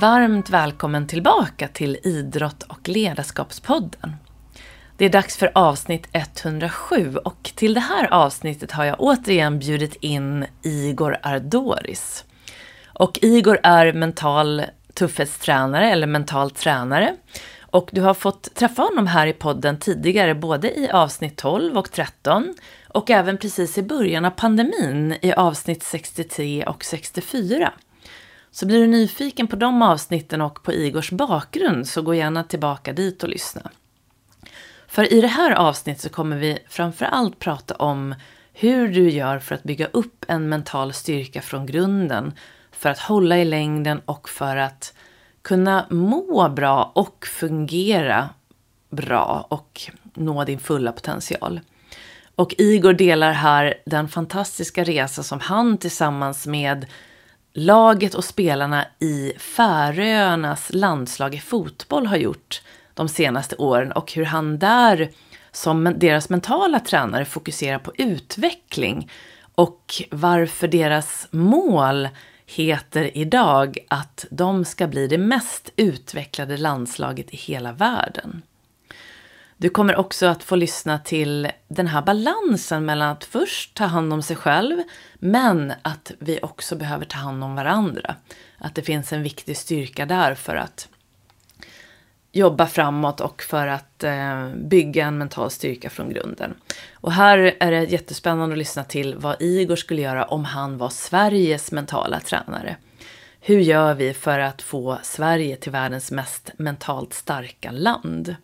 Varmt välkommen tillbaka till Idrott och ledarskapspodden. Det är dags för avsnitt 107 och till det här avsnittet har jag återigen bjudit in Igor Ardoris. Och Igor är mental tuffhetstränare eller mental tränare. Och du har fått träffa honom här i podden tidigare, både i avsnitt 12 och 13 och även precis i början av pandemin i avsnitt 63 och 64. Så blir du nyfiken på de avsnitten och på Igors bakgrund så gå gärna tillbaka dit och lyssna. För i det här avsnittet så kommer vi framför allt prata om hur du gör för att bygga upp en mental styrka från grunden, för att hålla i längden och för att kunna må bra och fungera bra och nå din fulla potential. Och Igor delar här den fantastiska resa som han tillsammans med laget och spelarna i Färöarnas landslag i fotboll har gjort de senaste åren och hur han där som deras mentala tränare fokuserar på utveckling och varför deras mål heter idag att de ska bli det mest utvecklade landslaget i hela världen. Du kommer också att få lyssna till den här balansen mellan att först ta hand om sig själv, men att vi också behöver ta hand om varandra. Att det finns en viktig styrka där för att jobba framåt och för att eh, bygga en mental styrka från grunden. Och här är det jättespännande att lyssna till vad Igor skulle göra om han var Sveriges mentala tränare. Hur gör vi för att få Sverige till världens mest mentalt starka land?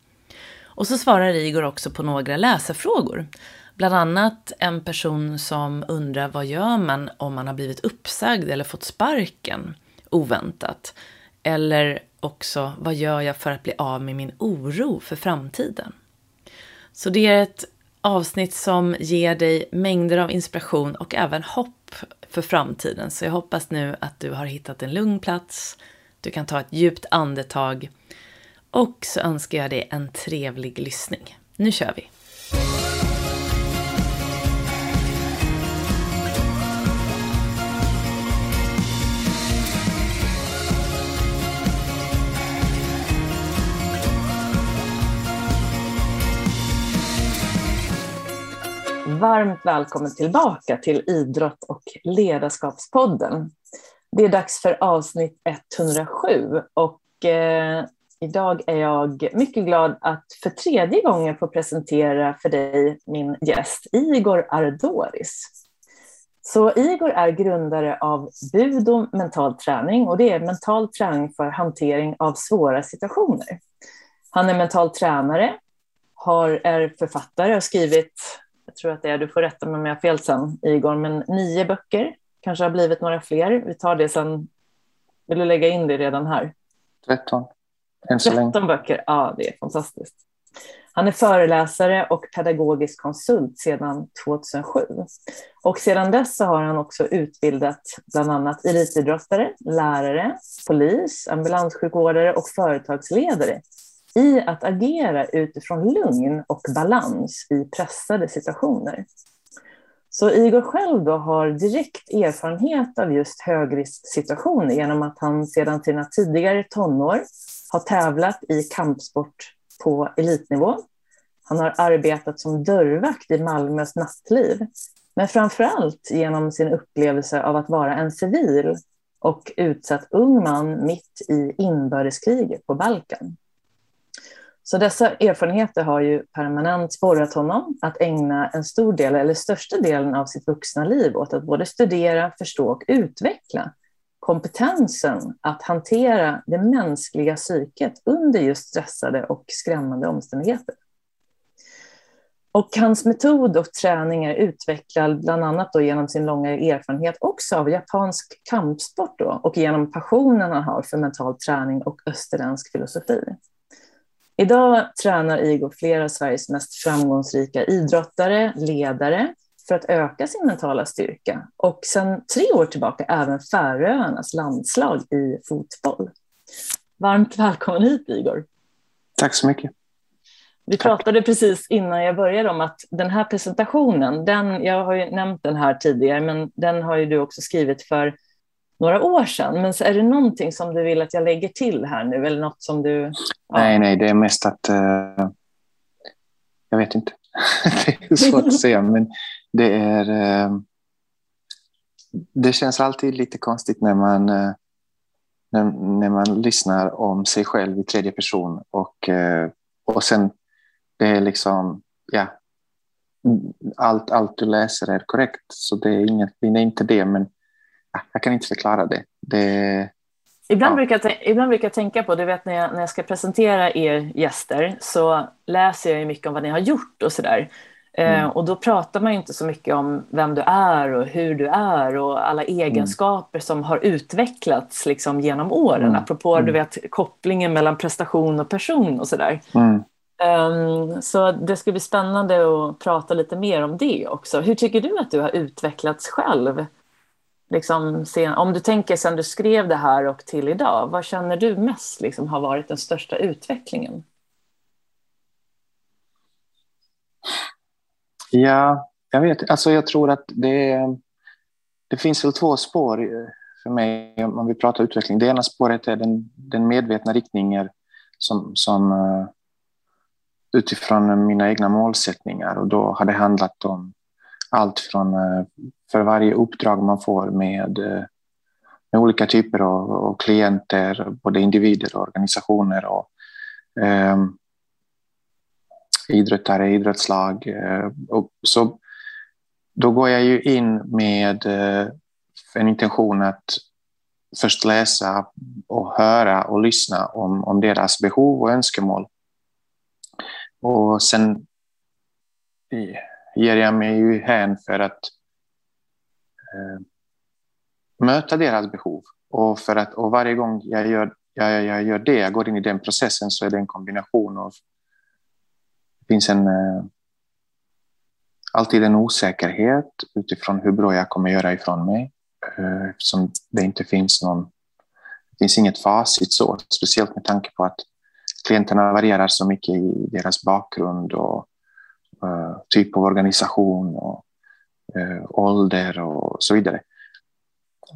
Och så svarar Igor också på några läsarfrågor. Bland annat en person som undrar vad gör man om man har blivit uppsagd eller fått sparken oväntat? Eller också vad gör jag för att bli av med min oro för framtiden? Så det är ett avsnitt som ger dig mängder av inspiration och även hopp för framtiden. Så jag hoppas nu att du har hittat en lugn plats. Du kan ta ett djupt andetag och så önskar jag dig en trevlig lyssning. Nu kör vi! Varmt välkommen tillbaka till Idrott och ledarskapspodden. Det är dags för avsnitt 107 och eh, Idag är jag mycket glad att för tredje gången få presentera för dig min gäst Igor Ardoris. Så Igor är grundare av Budo mental träning och det är mental träning för hantering av svåra situationer. Han är mental tränare, har, är författare och har skrivit, jag tror att det är, du får rätta mig om jag har fel sen Igor, men nio böcker, kanske har blivit några fler. Vi tar det sen. Vill du lägga in det redan här? 13. 13 böcker, ja det är fantastiskt. Han är föreläsare och pedagogisk konsult sedan 2007. Och sedan dess har han också utbildat bland annat elitidrottare, lärare, polis, ambulanssjukvårdare och företagsledare i att agera utifrån lugn och balans i pressade situationer. Så Igor själv då har direkt erfarenhet av just högrisksituationer genom att han sedan sina tidigare tonår har tävlat i kampsport på elitnivå. Han har arbetat som dörrvakt i Malmös nattliv. Men framför allt genom sin upplevelse av att vara en civil och utsatt ung man mitt i inbördeskriget på Balkan. Så dessa erfarenheter har ju permanent sporrat honom att ägna en stor del, eller största delen av sitt vuxna liv åt att både studera, förstå och utveckla kompetensen att hantera det mänskliga psyket under just stressade och skrämmande omständigheter. Och hans metod och träning är utvecklad bland annat då genom sin långa erfarenhet också av japansk kampsport då, och genom passionen han har för mental träning och österländsk filosofi. Idag tränar Igor flera av Sveriges mest framgångsrika idrottare, ledare för att öka sin mentala styrka. Och sedan tre år tillbaka även Färöarnas landslag i fotboll. Varmt välkommen hit Igor. Tack så mycket. Vi pratade precis innan jag började om att den här presentationen, den, jag har ju nämnt den här tidigare, men den har ju du också skrivit för några år sedan. Men så är det någonting som du vill att jag lägger till här nu? Eller något som du... Ja. Nej, nej, det är mest att... Uh, jag vet inte. det är svårt att säga, men det är... Uh, det känns alltid lite konstigt när man, uh, när, när, man lyssnar om sig själv i tredje person och, och sen det är liksom... Ja, allt, allt du läser är korrekt, så det är, inget, det är inte det, men jag kan inte förklara det. det ibland, ja. brukar jag, ibland brukar jag tänka på, du vet när jag, när jag ska presentera er gäster så läser jag mycket om vad ni har gjort och sådär. Eh, mm. och då pratar man inte så mycket om vem du är och hur du är och alla mm. egenskaper mm. som har utvecklats liksom genom åren. Mm. Apropå mm. du vet, kopplingen mellan prestation och person och sådär. Um, så det ska bli spännande att prata lite mer om det också. Hur tycker du att du har utvecklats själv? Liksom, sen, om du tänker sen du skrev det här och till idag, vad känner du mest liksom, har varit den största utvecklingen? Ja, jag vet alltså jag tror att det, det finns väl två spår för mig om vi pratar utveckling. Det ena spåret är den, den medvetna riktningen som, som eh, utifrån mina egna målsättningar och då har det handlat om allt från eh, för varje uppdrag man får med, eh, med olika typer av, av, klienter, både individer och organisationer och um, idrottare, idrottslag. Eh, och så då går jag ju in med eh, en intention att först läsa och höra och lyssna om, om deras behov och önskemål och sen eh, ger jag mig ju hän för att eh, möta deras behov. Och, för att, och varje gång jag gör, jag, jag gör det, jag går in i den processen, så är det en kombination av... Det finns en, eh, alltid en osäkerhet utifrån hur bra jag kommer göra ifrån mig. Eh, eftersom det inte finns någon... Det finns inget facit så, speciellt med tanke på att klienterna varierar så mycket i deras bakgrund och uh, typ av organisation och uh, ålder och så vidare.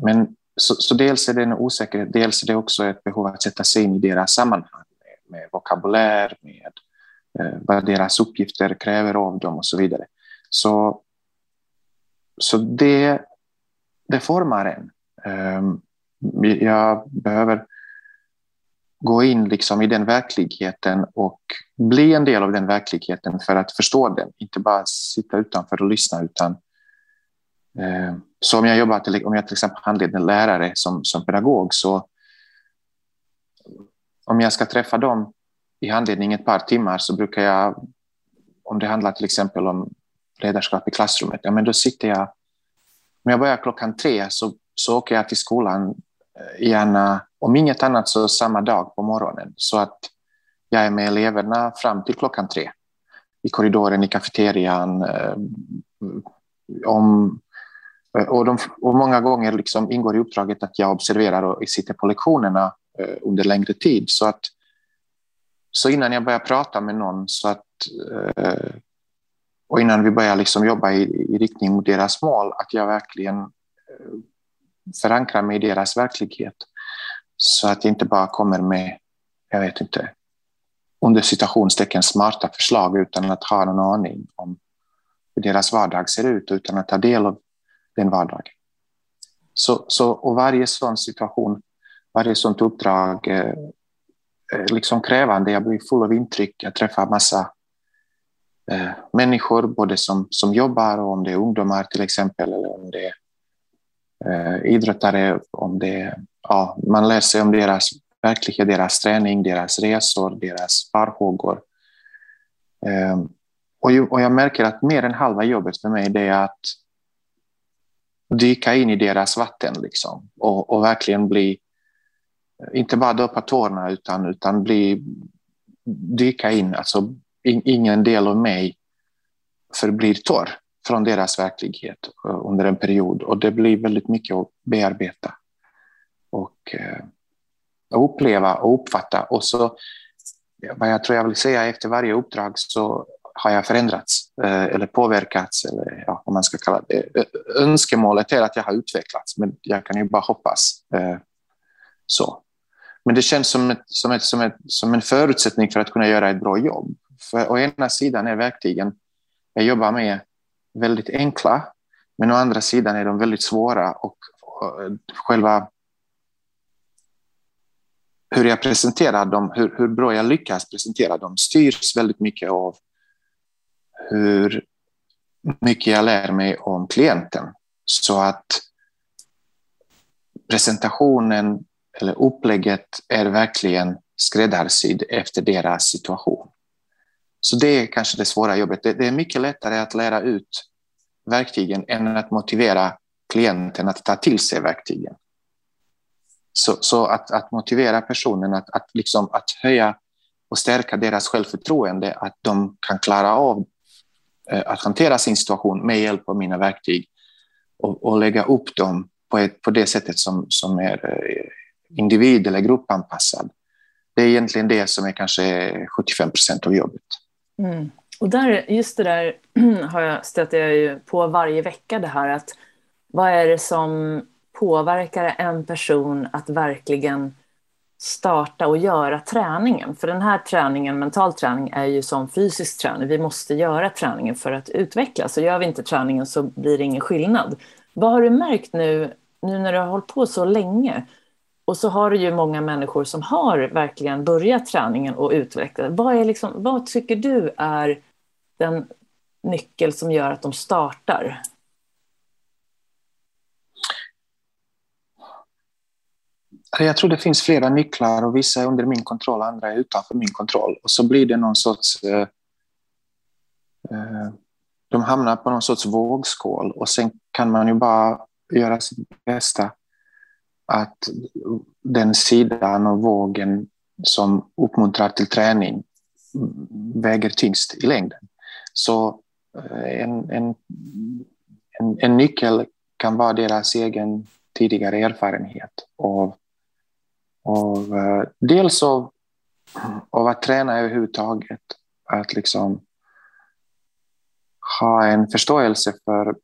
Men så, så, dels är det en osäkerhet, dels är det också ett behov att sätta sig in i deras sammanhang med, med vokabulär, med Eh, vad deras uppgifter kräver av dem och så vidare. Så, så det, det formar en. Ehm, jag behöver gå in liksom i den verkligheten och bli en del av den verkligheten för att förstå den. Inte bara sitta utanför och lyssna utan eh, så om jag jobbar till, om jag till exempel handleder lärare som, som pedagog så om jag ska träffa dem i handledning ett par timmar så brukar jag om det handlar till exempel om ledarskap i klassrummet, ja men då sitter jag om jag börjar klockan tre så, så åker jag till skolan eh, gärna om inget annat så samma dag på morgonen så att jag är med eleverna fram till klockan tre i korridoren, i kafeterian. Eh, om, eh, och, de, och många gånger liksom ingår i uppdraget att jag observerar och sitter på lektionerna under längre tid. Så, att, så innan jag börjar prata med någon så att, eh, och innan vi börjar liksom jobba i, i riktning mot deras mål, att jag verkligen eh, förankrar mig i deras verklighet. Så att jag inte bara kommer med, jag vet inte, under citationstecken smarta förslag utan att ha någon aning om hur deras vardag ser ut utan att ta del av den vardagen. Så, så, och varje sån situation, varje sånt uppdrag eh, Eh, liksom krävande. Jag blir full av intryck. Jag träffar massa eh, människor, både som, som jobbar och om det är ungdomar till exempel, eller om det är eh, idrottare, om det är ja, man lär sig om deras verklighet, deras träning, deras resor, deras farhågor. Eh, och, ju, och jag märker att mer än halva jobbet för mig det är att dyka in i deras vatten liksom, och, och verkligen bli, inte bara döpa tårna utan, utan bli, dyka in. Alltså, in, ingen del av mig förblir torr från deras verklighet eh, under en period och det blir väldigt mycket att bearbeta och eh, uppleva och uppfatta. Och så, vad jag tror jag vill säga efter varje uppdrag så har jag förändrats eh, eller påverkats, eller ja, vad man ska kalla det. Eh, önskemålet är att jag har utvecklats, men jag kan ju bara hoppas eh, så. Men det känns som, ett, som, ett, som, ett, som en förutsättning för att kunna göra ett bra jobb. För å ena sidan är verktygen jag jobbar med väldigt enkla, men å andra sidan är de väldigt svåra och, själva hur jag presenterar dem, hur, hur bra jag lyckas presentera dem styrs väldigt mycket av hur mycket jag lär mig om klienten. Så att presentationen eller upplägget är verkligen skräddarsydd efter deras situation. Så det är kanske det svåra jobbet. Det, det är mycket lättare att lära ut verktygen än att motivera klienten att ta till sig verktygen. Så, så att, att, motivera personen att, att, liksom, att höja och stärka deras självförtroende, att de kan klara av eh, att hantera sin situation med hjälp av mina verktyg och, och lägga upp dem på, ett, på det sättet som, som är eh, individ eller gruppanpassad. Det är egentligen det som är kanske 75 procent av jobbet. Mm. Och där, just det där har jag stöter jag ju på varje vecka det här att vad är det som påverkar en person att verkligen starta och göra träningen? För den här träningen, mental träning, är ju som fysisk träning. Vi måste göra träningen för att utvecklas. och gör vi inte träningen så blir det ingen skillnad. Vad har du märkt nu, nu när du har hållit på så länge? Och så har du ju många människor som har verkligen börjat träningen och utvecklat. Vad, är liksom, vad tycker du är den nyckel som gör att de startar? Alltså, jag tror det finns flera nycklar och vissa är under min kontroll och andra är utanför min kontroll. Och så blir det någon sorts... Eh, eh, de hamnar på någon sorts vågskål och sen kan man ju bara göra sitt bästa att den sidan av vågen som uppmuntrar till träning väger tyngst i längden. Så eh, en, en, en, en nyckel kan vara deras egen tidigare erfarenhet av, av eh, dels av, av att träna överhuvudtaget, att liksom ha en förståelse för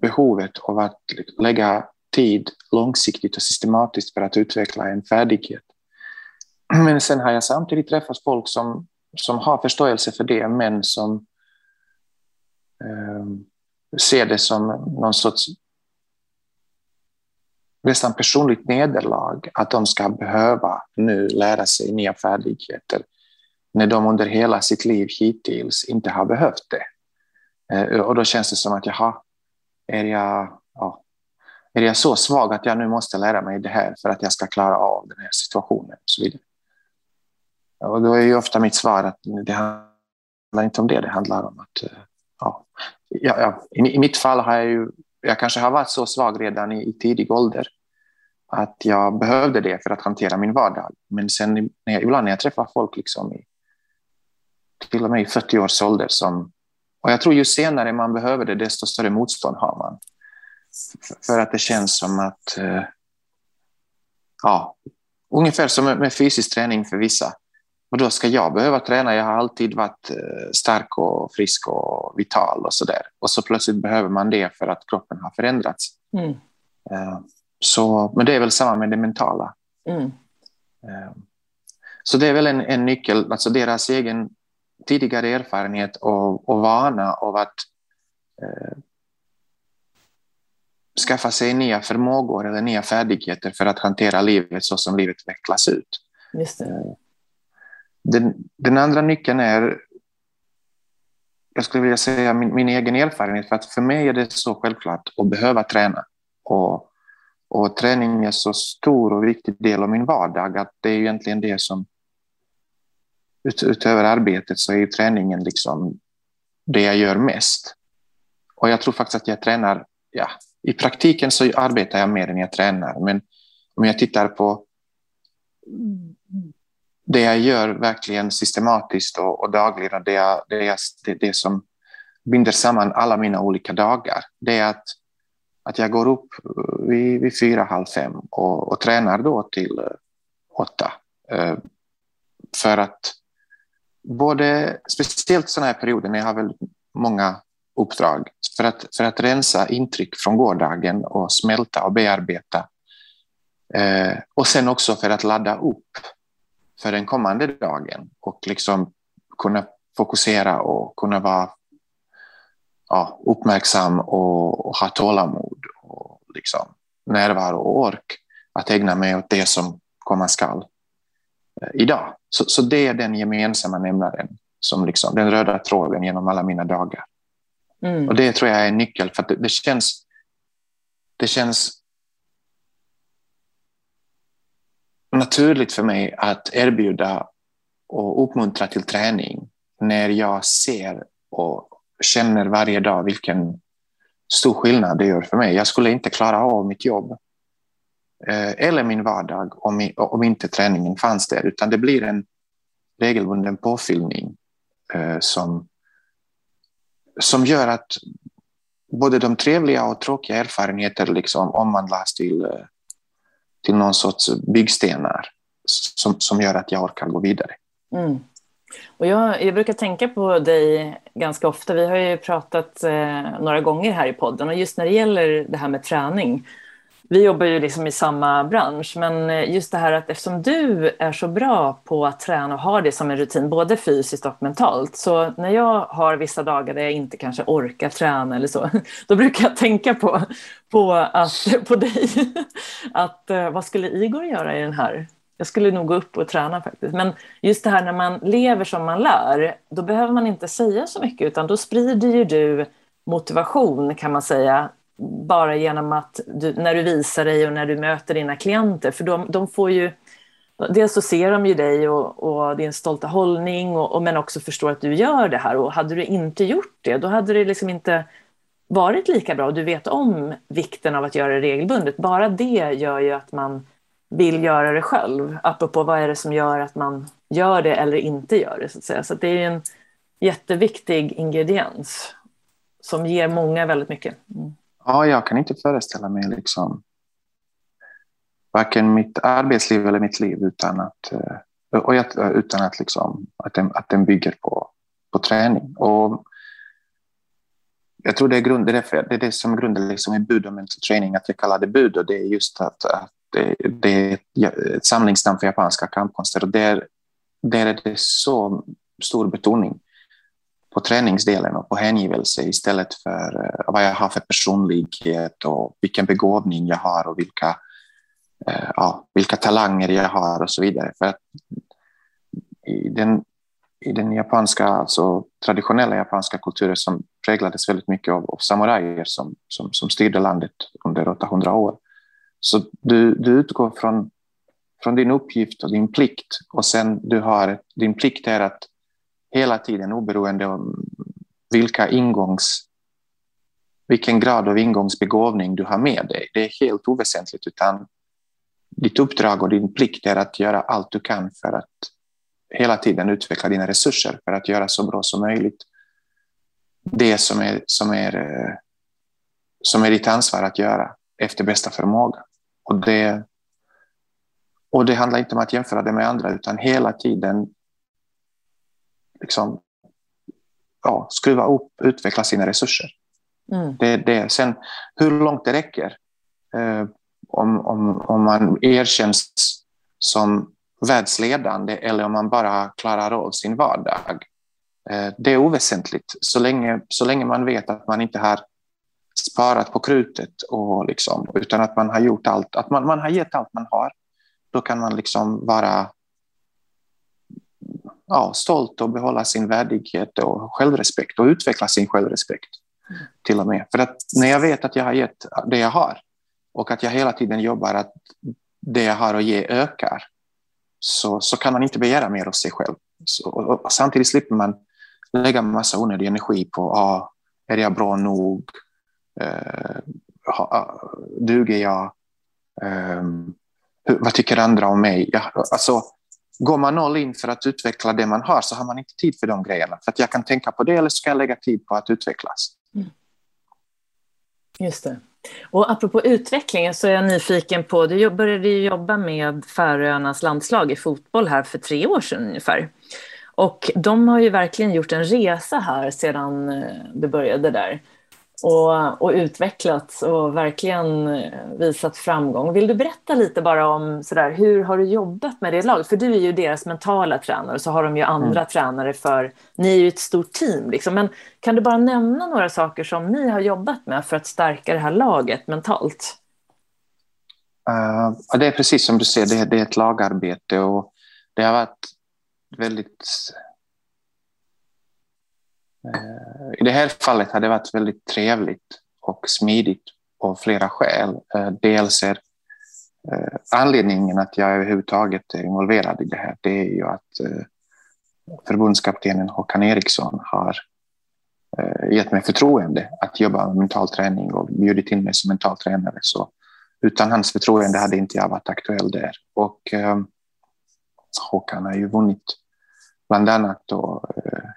behovet av att lägga tid långsiktigt och systematiskt för att utveckla en färdighet. Men sen har jag samtidigt träffat folk som, som har förståelse för det, men som eh, ser det som någon sorts nästan personligt nederlag att de ska behöva nu lära sig nya färdigheter när de under hela sitt liv hittills inte har behövt det. Eh, och då känns det som att jaha, är jag, ja, är jag så svag att jag nu måste lära mig det här för att jag ska klara av den här situationen och så vidare. Och då är ju ofta mitt svar att det handlar inte om det, det handlar om att eh, ja, ja, i, i mitt fall har jag ju, jag kanske har varit så svag redan i, i tidig ålder att jag behövde det för att hantera min vardag. Men sen när jag, ibland när jag träffar folk liksom i, till och med i 40 års ålder som och jag tror ju senare man behöver det, desto större motstånd har man. För att det känns som att, eh, ja, ungefär som med fysisk träning för vissa. Och då ska jag behöva träna? Jag har alltid varit eh, stark och frisk och vital och så där. Och så plötsligt behöver man det för att kroppen har förändrats. Mm. Eh, så, men det är väl samma med det mentala. Mm. Så det är väl en, en nyckel, alltså deras egen tidigare erfarenhet och, och vana av att eh, skaffa sig nya förmågor eller nya färdigheter för att hantera livet så som livet vecklas ut. Just eh, den, den, andra nyckeln är, jag skulle vilja säga min, min, egen erfarenhet, för att för mig är det så självklart att behöva träna. Och, och träning är så stor och viktig del av min vardag att det är egentligen det som ut, utöver arbetet så är ju träningen liksom det jag gör mest. Och jag tror faktiskt att jag tränar, ja, i praktiken så arbetar jag mer än jag tränar. Men om jag tittar på det jag gör verkligen systematiskt och, och dagligen, det, jag, det, jag, det, det som binder samman alla mina olika dagar, det är att, att jag går upp eh, vid, vid fyra, halv fem och, och tränar då till eh, åtta. Eh, för att både, speciellt sådana här perioder när jag har väldigt många uppdrag, för att, för att rensa intryck från gårdagen och smälta och bearbeta. Eh, och sen också för att ladda upp för den kommande dagen och liksom kunna fokusera och kunna vara ja, uppmärksam och, och ha tålamod och liksom närvaro och ork att ägna mig åt det som komma skall idag. Så, så det är den gemensamma nämnaren, som liksom, den röda tråden genom alla mina dagar. Mm. Och det tror jag är en nyckel, för det, det, känns... Det känns naturligt för mig att erbjuda och uppmuntra till träning när jag ser och känner varje dag vilken stor skillnad det gör för mig. Jag skulle inte klara av mitt jobb eh, Eh, eller min vardag om, om inte träningen fanns där, utan det blir en regelbunden påfyllning eh, som, som gör att både de trevliga och tråkiga erfarenheter liksom omvandlas till, eh, till någon sorts byggstenar som, som gör att jag orkar gå vidare. Mm. Och jag, jag, brukar tänka på dig ganska ofta. Vi har ju pratat eh, några gånger här i podden och just när det gäller det här med träning. Vi jobbar ju liksom i samma bransch, men eh, just det här att eftersom du är så bra på att träna och har det som en rutin, både fysiskt och mentalt. Så när jag har vissa dagar där jag inte kanske orkar träna eller så, då brukar jag tänka på, på, att, på dig. Att eh, vad skulle Igor göra i den här jag skulle nog gå upp och träna faktiskt. Men just det här när man lever som man lär, då behöver man inte säga så mycket, utan då sprider ju du motivation kan man säga, bara genom att du, när du visar dig och när du möter dina klienter, för de, de får ju Dels så ser de ju dig och, och din stolta hållning, och, och, men också förstår att du gör det här. Och hade du inte gjort det, då hade det liksom inte varit lika bra. Du vet om vikten av att göra det regelbundet. Bara det gör ju att man vill göra det själv. Apropå vad är det som gör att man gör det eller inte gör det. Så, att säga. så det är en jätteviktig ingrediens som ger många väldigt mycket. Mm. Ja, jag kan inte föreställa mig liksom varken mitt arbetsliv eller mitt liv utan att, eh, och jag, utan att, liksom, att, den, att den bygger på, på träning. Och jag tror det är, grund, det, är det, är det som är grunden liksom i bud om mental training, att jag kallar det bud och det är just att, att det, det är ett samlingsnamn för japanska kampkonster och där, där är det så stor betoning på träningsdelen och på hängivelse istället för eh, vad jag har för personlighet och vilken begåvning jag har och vilka, eh, ja, vilka talanger jag har och så vidare. För att i den, i den japanska, alltså traditionella japanska kulturen som präglades väldigt mycket av, av samurajer som, som, som styrde landet under 800 år så du, du utgår från, från din uppgift och din plikt och sen du har din plikt är att hela tiden oberoende av vilka ingångs, vilken grad av ingångsbegåvning du har med dig. Det är helt oväsentligt utan ditt uppdrag och din plikt är att göra allt du kan för att hela tiden utveckla dina resurser för att göra så bra som möjligt det som är, som är, som är ditt ansvar att göra efter bästa förmåga. Och det, och det handlar inte om att jämföra det med andra, utan hela tiden liksom, ja, skruva upp, utveckla sina resurser. Mm. Det, det. Sen hur långt det räcker, eh, om, om, om man erkänns som världsledande eller om man bara klarar av sin vardag. Eh, det är oväsentligt så länge, så länge man vet att man inte har sparat på krutet och liksom, utan att man har gjort allt, att man, man har gett allt man har. Då kan man liksom vara ja, stolt och behålla sin värdighet och självrespekt och utveckla sin självrespekt till och med. För att när jag vet att jag har gett det jag har och att jag hela tiden jobbar att det jag har att ge ökar så, så kan man inte begära mer av sig själv. Så, och, och samtidigt slipper man lägga massa onödig energi på ah, är jag bra nog? Eh, duger jag? Eh, vad tycker andra om mig? Ja, alltså, går man all in för att utveckla det man har så har man inte tid för de grejerna. För att jag kan tänka på det eller så ska jag lägga tid på att utvecklas. Mm. Just det. Och apropå utvecklingen så är jag nyfiken på, du började ju jobba med Färöarnas landslag i fotboll här för tre år sedan ungefär. Och de har ju verkligen gjort en resa här sedan eh, du började där. Och, och utvecklats och verkligen eh, visat framgång. Vill du berätta lite bara om sådär, hur har du jobbat med det laget? För du är ju deras mentala tränare och så har de ju andra mm. tränare för, ni är ju ett stort team liksom. Men kan du bara nämna några saker som ni har jobbat med för att stärka det här laget mentalt? Uh, det är precis som du säger, det, det är ett lagarbete och det har varit väldigt... Eh, I det här fallet har det varit väldigt trevligt och smidigt av flera skäl. Eh, dels är eh, anledningen att jag överhuvudtaget är involverad i det här, det är ju att förbundskaptenen Håkan Eriksson har gett mig förtroende att jobba med mental träning och bjudit in mig som mental tränare. Så utan hans förtroende hade inte jag varit aktuell där. Och Håkan har ju vunnit bland annat då,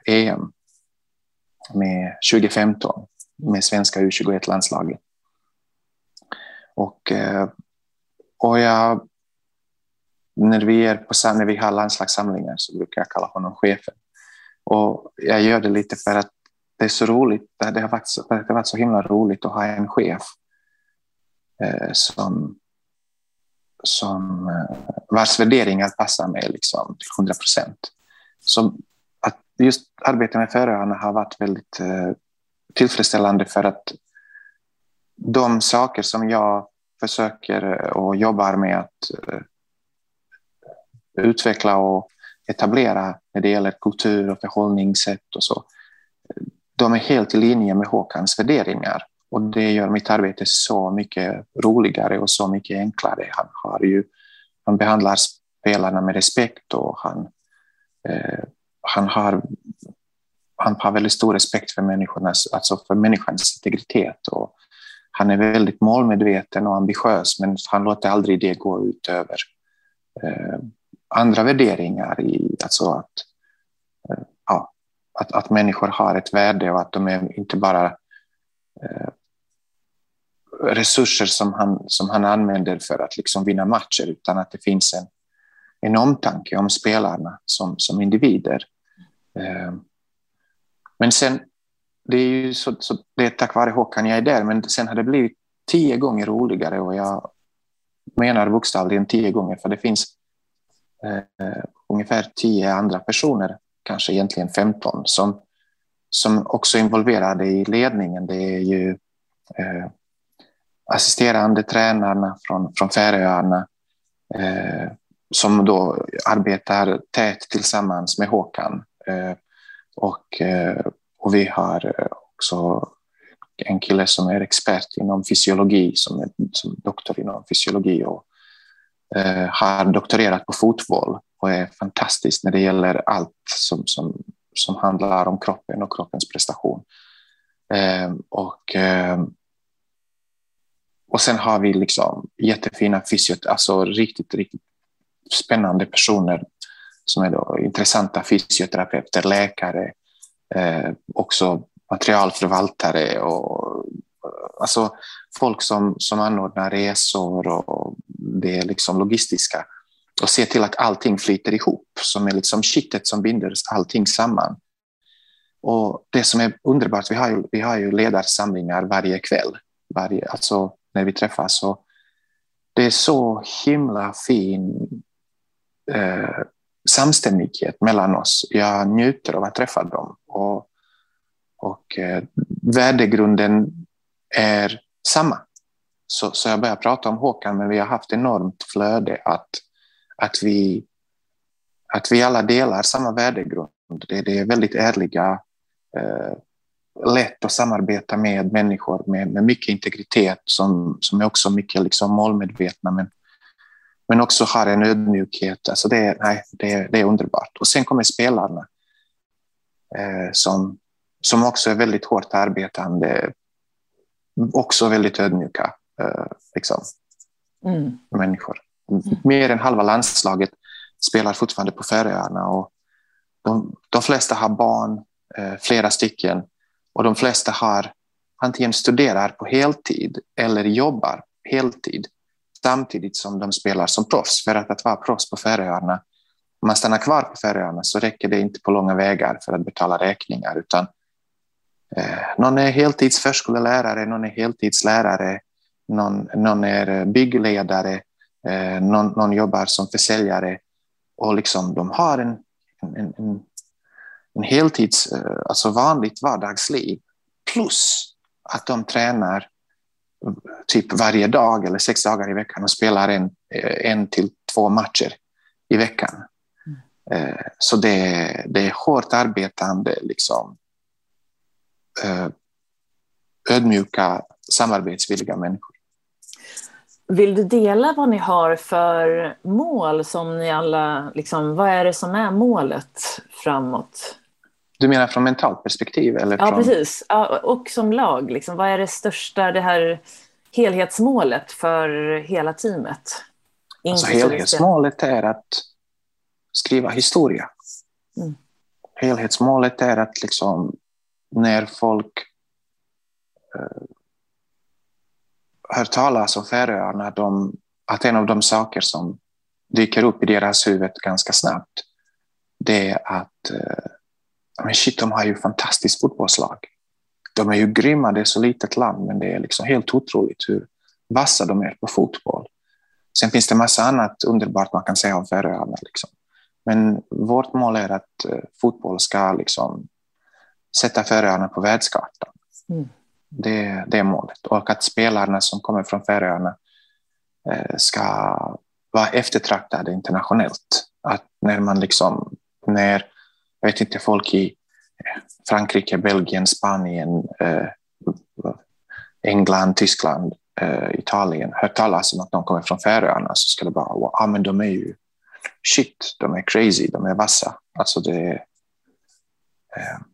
EM med 2015 med svenska U21-landslaget. Och, eh, och jag, när vi, är på, när vi har landslagssamlingar så brukar jag kalla honom chefen. Och jag gör det lite för att det är så roligt. Det har varit så, det har varit så himla roligt att ha en chef eh, som, som eh, vars värderingar passar mig liksom till 100 procent. Så just arbetet med Färöarna har varit väldigt eh, tillfredsställande för att de saker som jag försöker eh, och jobbar med att eh, utveckla och etablera när det gäller kultur och förhållningssätt och så. De är helt i linje med Håkans värderingar. Och det gör mitt arbete så mycket roligare och så mycket enklare. Han, har ju, han behandlar spelarna med respekt och han, eh, han, har, han har väldigt stor respekt för, människornas, alltså, alltså för människans integritet. Och han är väldigt målmedveten och ambitiös men han låter aldrig det gå ut över eh, andra värderingar. I, alltså att, eh, ja, att, att människor har ett värde och att de är inte bara eh, resurser som han, som han använder för att liksom vinna matcher utan att det finns en, en omtanke om spelarna som, som individer. Eh, men sen, det är ju så, så, det är tack vare Håkan jag är där, men sen har det blivit tio gånger roligare och jag menar bokstavligen tio gånger för det finns eh, ungefär tio andra personer, kanske egentligen 15, som, som också är involverade i ledningen. Det är ju eh, assisterande tränarna från, från Färöarna eh, som då arbetar tätt tillsammans med Håkan. Eh, och, eh, och vi har eh, också en kille som är expert inom fysiologi, som är som doktor inom fysiologi och eh, har doktorerat på fotboll och är fantastisk när det gäller allt som, som, som handlar om kroppen och kroppens prestation. Eh, och eh, och sen har vi liksom jättefina fysiot, alltså riktigt, riktigt spännande personer som är då intressanta fysioterapeuter, läkare, eh, också materialförvaltare och alltså folk som, som anordnar resor och det liksom logistiska och se till att allting flyter ihop som är liksom kittet som binder allting samman. Och det som är underbart, vi har ju, vi har ju ledarsamlingar varje kväll, varje, alltså när vi träffas. Och det är så himla fin eh, samstämmighet mellan oss. Jag njuter av att träffa dem. Och, och eh, värdegrunden är samma. Så, så jag börjar prata om Håkan, men vi har haft enormt flöde att, att, vi, att vi alla delar samma värdegrund. Det, det är väldigt ärliga eh, lätt att samarbeta med människor med, med mycket integritet som, som är också mycket liksom målmedvetna men, men också har en ödmjukhet. Alltså det, nej, det, det är underbart. Och sen kommer spelarna eh, som, som också är väldigt hårt arbetande, också väldigt ödmjuka eh, liksom, mm. människor. Mer än halva landslaget spelar fortfarande på Färöarna och de, de flesta har barn, eh, flera stycken och de flesta har antingen studerar på heltid eller jobbar heltid samtidigt som de spelar som proffs. För att, att vara proffs på Färöarna om man stannar kvar på Färöarna så räcker det inte på långa vägar för att betala räkningar utan eh, någon är heltidsförskollärare, någon är heltidslärare, någon, någon är byggledare, eh, någon, någon jobbar som försäljare och liksom de har en, en, en, en heltids, eh, alltså vanligt vardagsliv plus att de tränar typ varje dag eller sex dagar i veckan och spelar en, eh, en till två matcher i veckan. Mm. Så det, det är hårt arbetande, liksom, ödmjuka, samarbetsvilliga människor. Vill du dela vad ni har för mål som ni alla, liksom, vad är det som är målet framåt? Du menar från mentalt perspektiv? Eller ja, från... precis. Ja, och som lag, liksom, vad är det största, det här helhetsmålet för hela teamet? Alltså, helhetsmålet är att skriva historia. Mm. Helhetsmålet är att liksom, när folk eh, hör talas om Färöarna, de, att en av de saker som dyker upp i deras huvud ganska snabbt, det är att eh, men shit, de har ju fantastiskt fotbollslag. De är ju grymma, det är så litet land, men det är liksom helt otroligt hur vassa de är på fotboll. Sen finns det massa annat underbart man kan säga om Färöarna. Liksom. Men vårt mål är att eh, fotboll ska liksom sätta Färöarna på världskartan. Mm. Det, det är målet. Och att spelarna som kommer från Färöarna eh, ska vara eftertraktade internationellt. Att när man liksom, när, jag vet inte, folk i eh, Frankrike, Belgien, Spanien, eh, England, Tyskland, Italien hör talas om att de kommer från Färöarna så ska det bara, wow, ah, men de är ju shit, de är crazy, de är vassa. Alltså det är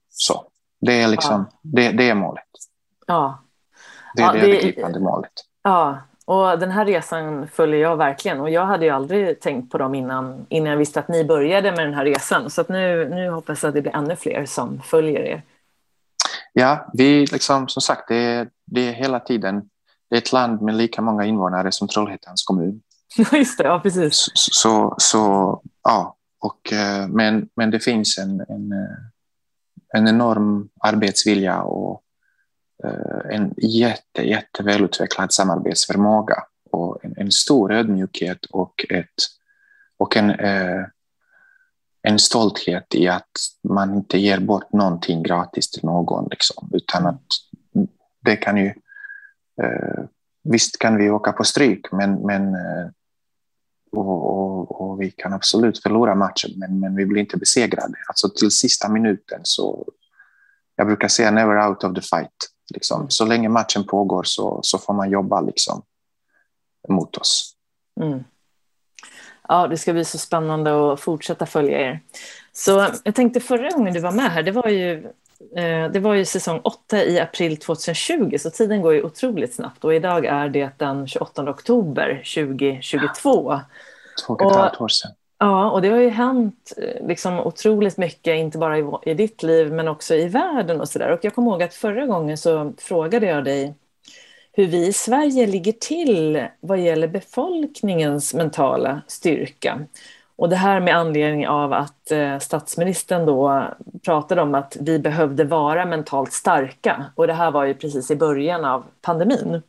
så. Det är liksom, ja. det, det är målet. Ja. Det är ja, det övergripande målet. Ja, och den här resan följer jag verkligen. Och jag hade ju aldrig tänkt på dem innan, innan jag visste att ni började med den här resan. Så nu, nu hoppas jag att det blir ännu fler som följer er. Ja, vi liksom, som sagt, det är, det är hela tiden det är ett land med lika många invånare som Trollhättans kommun. Just det, ja precis. Så, så, så ja, och, eh, men, men det finns en, en, eh, en enorm arbetsvilja och en jätte, jätte välutvecklad samarbetsförmåga och en, en, stor ödmjukhet och, ett, och en, eh, en stolthet i att man inte ger bort någonting gratis till någon. Liksom, utan att det kan ju... Eh, visst kan vi åka på stryk, men, men eh, och, och, och, vi kan absolut förlora matchen, men, men vi blir inte besegrade. Alltså till sista minuten så... Jag brukar säga never out of the fight. Liksom. Så länge matchen pågår så, så får man jobba liksom, mot oss. Mm. Ja, det ska bli så spännande att fortsätta följa er. Så jag tänkte förra gången du var med här, det var ju, eh, det var ju säsong 8 i april 2020, så tiden går ju otroligt snabbt. Och idag är det den 28 oktober 2022. Två och ett halvt år sedan. Ja, och det har ju hänt eh, liksom otroligt mycket, inte bara i, i ditt liv men också i världen och sådär. Och jag kommer ihåg att förra gången så frågade jag dig hur vi i Sverige ligger till vad gäller befolkningens mentala styrka. Och det här med anledning av att eh, statsministern då pratade om att vi behövde vara mentalt starka. Och det här var ju precis i början av pandemin.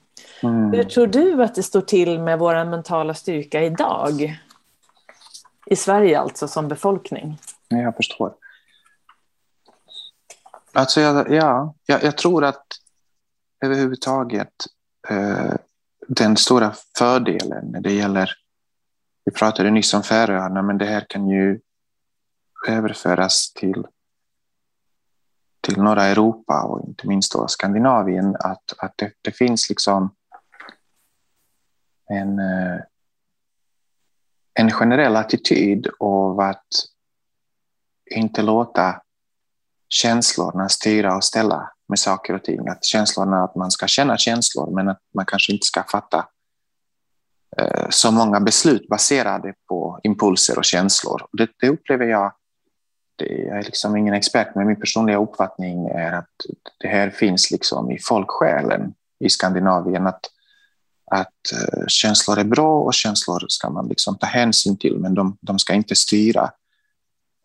Mm. Hur tror du att det står till med vår mentala styrka idag? I Sverige alltså, som befolkning? Jag förstår. Alltså, jag, ja, jag, jag tror att överhuvudtaget eh, den stora fördelen när det gäller, vi pratade nyss om Färöarna, men det här kan ju överföras till, till norra Europa och inte minst då Skandinavien, att, att det, det finns liksom en, eh, en generell attityd av att inte låta känslorna styra och ställa med saker och ting. Att känslorna, att man ska känna känslor men att man kanske inte ska fatta eh, så många beslut baserade på impulser och känslor. Det, det upplever jag, det, jag är liksom ingen expert, men min personliga uppfattning är att det här finns liksom i folksjälen i Skandinavien. Att att eh, känslor är bra och känslor ska man liksom ta hänsyn till, men de, de ska inte styra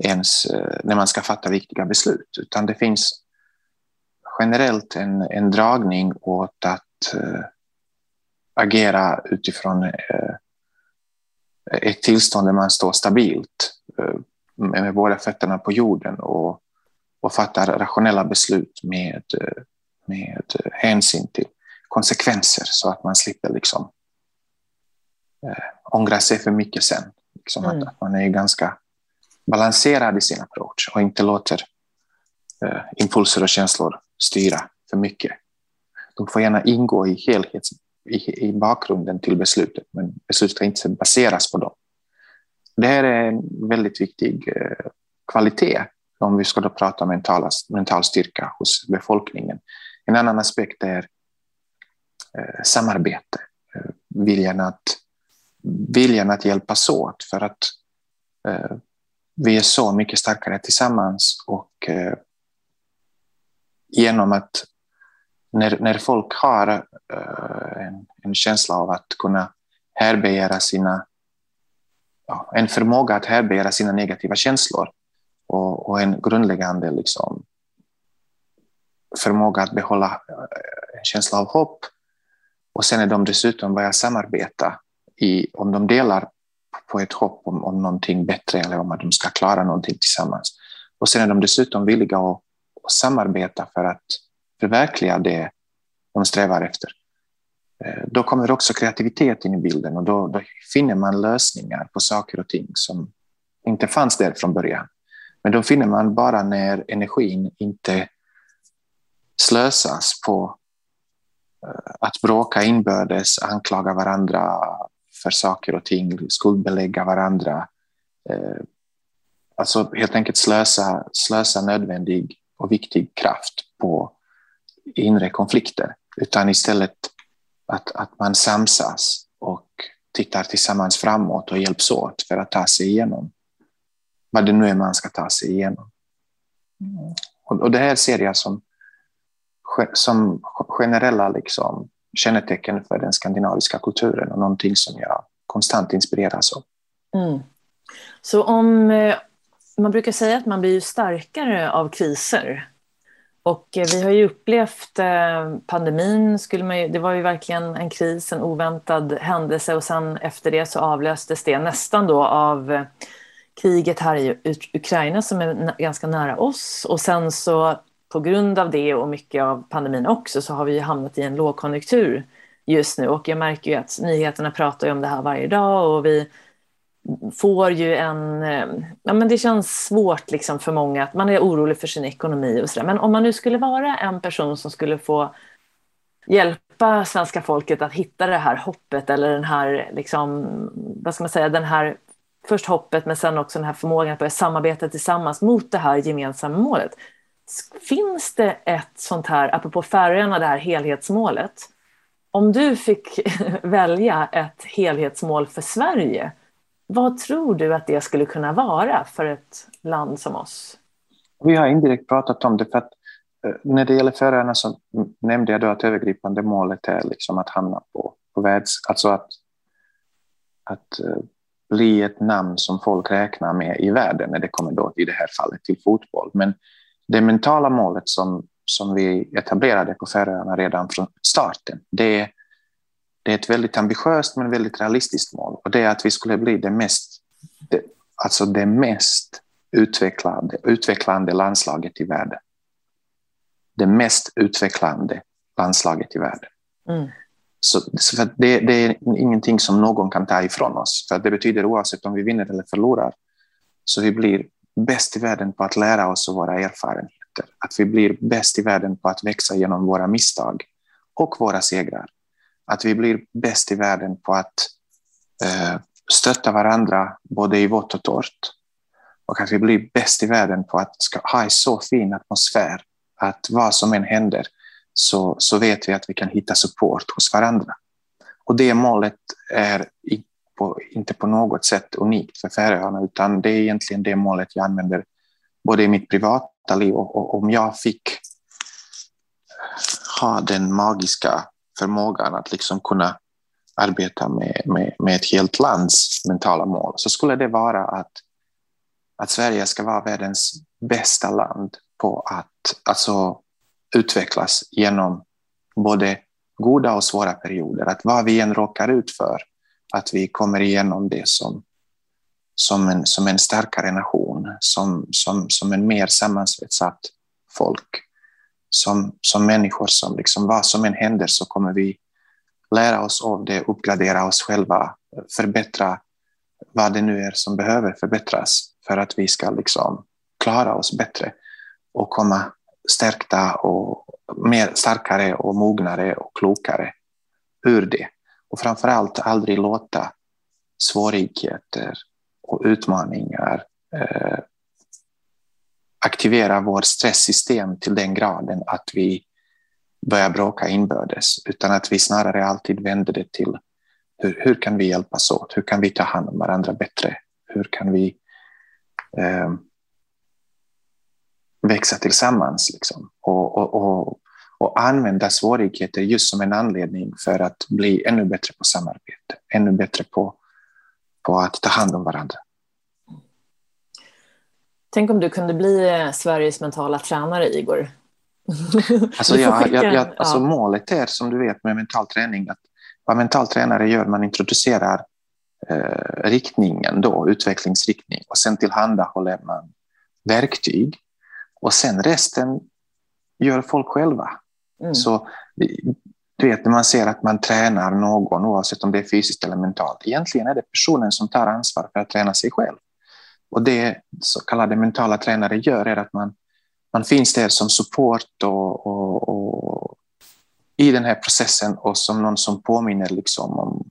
ens eh, när man ska fatta viktiga beslut, utan det finns generellt en, en dragning åt att äh, agera utifrån äh, ett tillstånd där man står stabilt uh, med båda fötterna på jorden och, och fattar rationella beslut med, med hänsyn till konsekvenser så att man slipper liksom, eh, ångra sig för mycket sen. Liksom mm. att, att, man är ganska balanserad i sin approach och inte låter eh, impulser och känslor styra för mycket. De får gärna ingå i helhets, i, i bakgrunden till beslutet, men beslutet ska inte baseras på dem. Det här är en väldigt viktig eh, kvalitet om vi ska då prata mentala, mental styrka hos befolkningen. En annan aspekt är Eh, samarbete, eh, viljan, att, viljan att hjälpas åt för att eh, vi är så mycket starkare tillsammans och eh, genom att när, när folk har eh, en, en, känsla av att kunna härbärgera sina ja, en förmåga att härbärgera sina negativa känslor och, och en grundläggande liksom, förmåga att behålla eh, en känsla av hopp. Och sen är de dessutom börjar samarbeta i, om de delar på ett hopp om, om någonting bättre eller om att de ska klara någonting tillsammans. Och sen är de dessutom villiga att, att samarbeta för att förverkliga det de strävar efter. Eh, då kommer också kreativitet in i bilden och då, då finner man lösningar på saker och ting som inte fanns där från början. Men då finner man bara när energin inte slösas på att bråka inbördes, anklaga varandra för saker och ting, skuldbelägga varandra. Eh, alltså helt enkelt slösa, slösa nödvändig och viktig kraft på inre konflikter, utan istället att, att man samsas och tittar tillsammans framåt och hjälps åt för att ta sig igenom vad det nu är man ska ta sig igenom. Och, och det här ser jag som som generella liksom, kännetecken för den skandinaviska kulturen och någonting som jag konstant inspireras av. Mm. Så om eh, man brukar säga att man blir starkare av kriser. Och eh, vi har ju upplevt eh, pandemin, skulle man ju, det var ju verkligen en kris, en oväntad händelse och sen efter det så avlöstes det nästan då av kriget här i Ukraina som är ganska nära oss och sen så på grund av det och mycket av pandemin också så har vi hamnat i en lågkonjunktur just nu och jag märker ju att nyheterna pratar om det här varje dag och vi får ju en... Eh, ja, men det känns svårt liksom för många att man är orolig för sin ekonomi och sådär. Men om man nu skulle vara en person som skulle få hjälpa svenska folket att hitta det här hoppet eller den här, liksom, vad ska man säga, den här först hoppet men sen också den här förmågan att börja samarbeta tillsammans mot det här gemensamma målet. Finns det ett sånt här, apropå Färöarna, det här helhetsmålet? Om du fick välja ett helhetsmål för Sverige, vad tror du att det skulle kunna vara för ett land som oss? Vi har indirekt pratat om det, för att eh, när det gäller Färöarna så nämnde jag då att övergripande målet är liksom att hamna på, på världs... Alltså att, att eh, bli ett namn som folk räknar med i världen när det kommer då i det här fallet till fotboll. Men det mentala målet som, som vi etablerade på Färöarna redan från starten, det, det är ett väldigt ambitiöst men väldigt realistiskt mål. Och det är att vi skulle bli det mest, det, alltså det mest utvecklande, utvecklande landslaget i världen. Det mest utvecklande landslaget i världen. Mm. Så, så det, det, är ingenting som någon kan ta ifrån oss. För det betyder oavsett om vi vinner eller förlorar, så vi blir bäst i världen på att lära oss av våra erfarenheter. Att vi blir bäst i världen på att växa genom våra misstag och våra segrar. Att vi blir bäst i världen på att eh, stötta varandra både i vått och torrt. Och att vi blir bäst i världen på att ska ha en så fin atmosfär att vad som än händer så, så vet vi att vi kan hitta support hos varandra. Och det målet är på, inte på något sätt unikt för Färöarna, utan det är egentligen det målet jag använder både i mitt privata liv och, och om jag fick ha den magiska förmågan att liksom kunna arbeta med, med, med ett helt lands mentala mål så skulle det vara att, att Sverige ska vara världens bästa land på att alltså, utvecklas genom både goda och svåra perioder. Att vad vi än råkar ut för, att vi kommer igenom det som, som, en, som en starkare nation, som, som, som en mer sammansvetsat folk, som, som människor som liksom vad som än händer så kommer vi lära oss av det, uppgradera oss själva, förbättra vad det nu är som behöver förbättras för att vi ska liksom klara oss bättre och komma stärkta och mer starkare och mognare och klokare ur det. Och framför allt aldrig låta svårigheter och utmaningar eh, aktivera vårt stresssystem till den graden att vi börjar bråka inbördes, utan att vi snarare alltid vänder det till hur, hur kan vi hjälpas åt? Hur kan vi ta hand om varandra bättre? Hur kan vi eh, växa tillsammans liksom? och, och, och, och använda svårigheter just som en anledning för att bli ännu bättre på samarbete, ännu bättre på, på att ta hand om varandra. Tänk om du kunde bli eh, Sveriges mentala tränare, Igor. Alltså, jag, jag, jag, alltså. Målet är, som du vet, med mental träning, att vad mental tränare gör, man introducerar eh, riktningen, då, utvecklingsriktning, och sen tillhandahåller man verktyg. Och sen resten gör folk själva. Mm. Så du vet, när man ser att man tränar någon, oavsett om det är fysiskt eller mentalt, egentligen är det personen som tar ansvar för att träna sig själv. Och det så kallade mentala tränare gör är att man, man finns där som support och, och, och i den här processen och som någon som påminner, liksom om,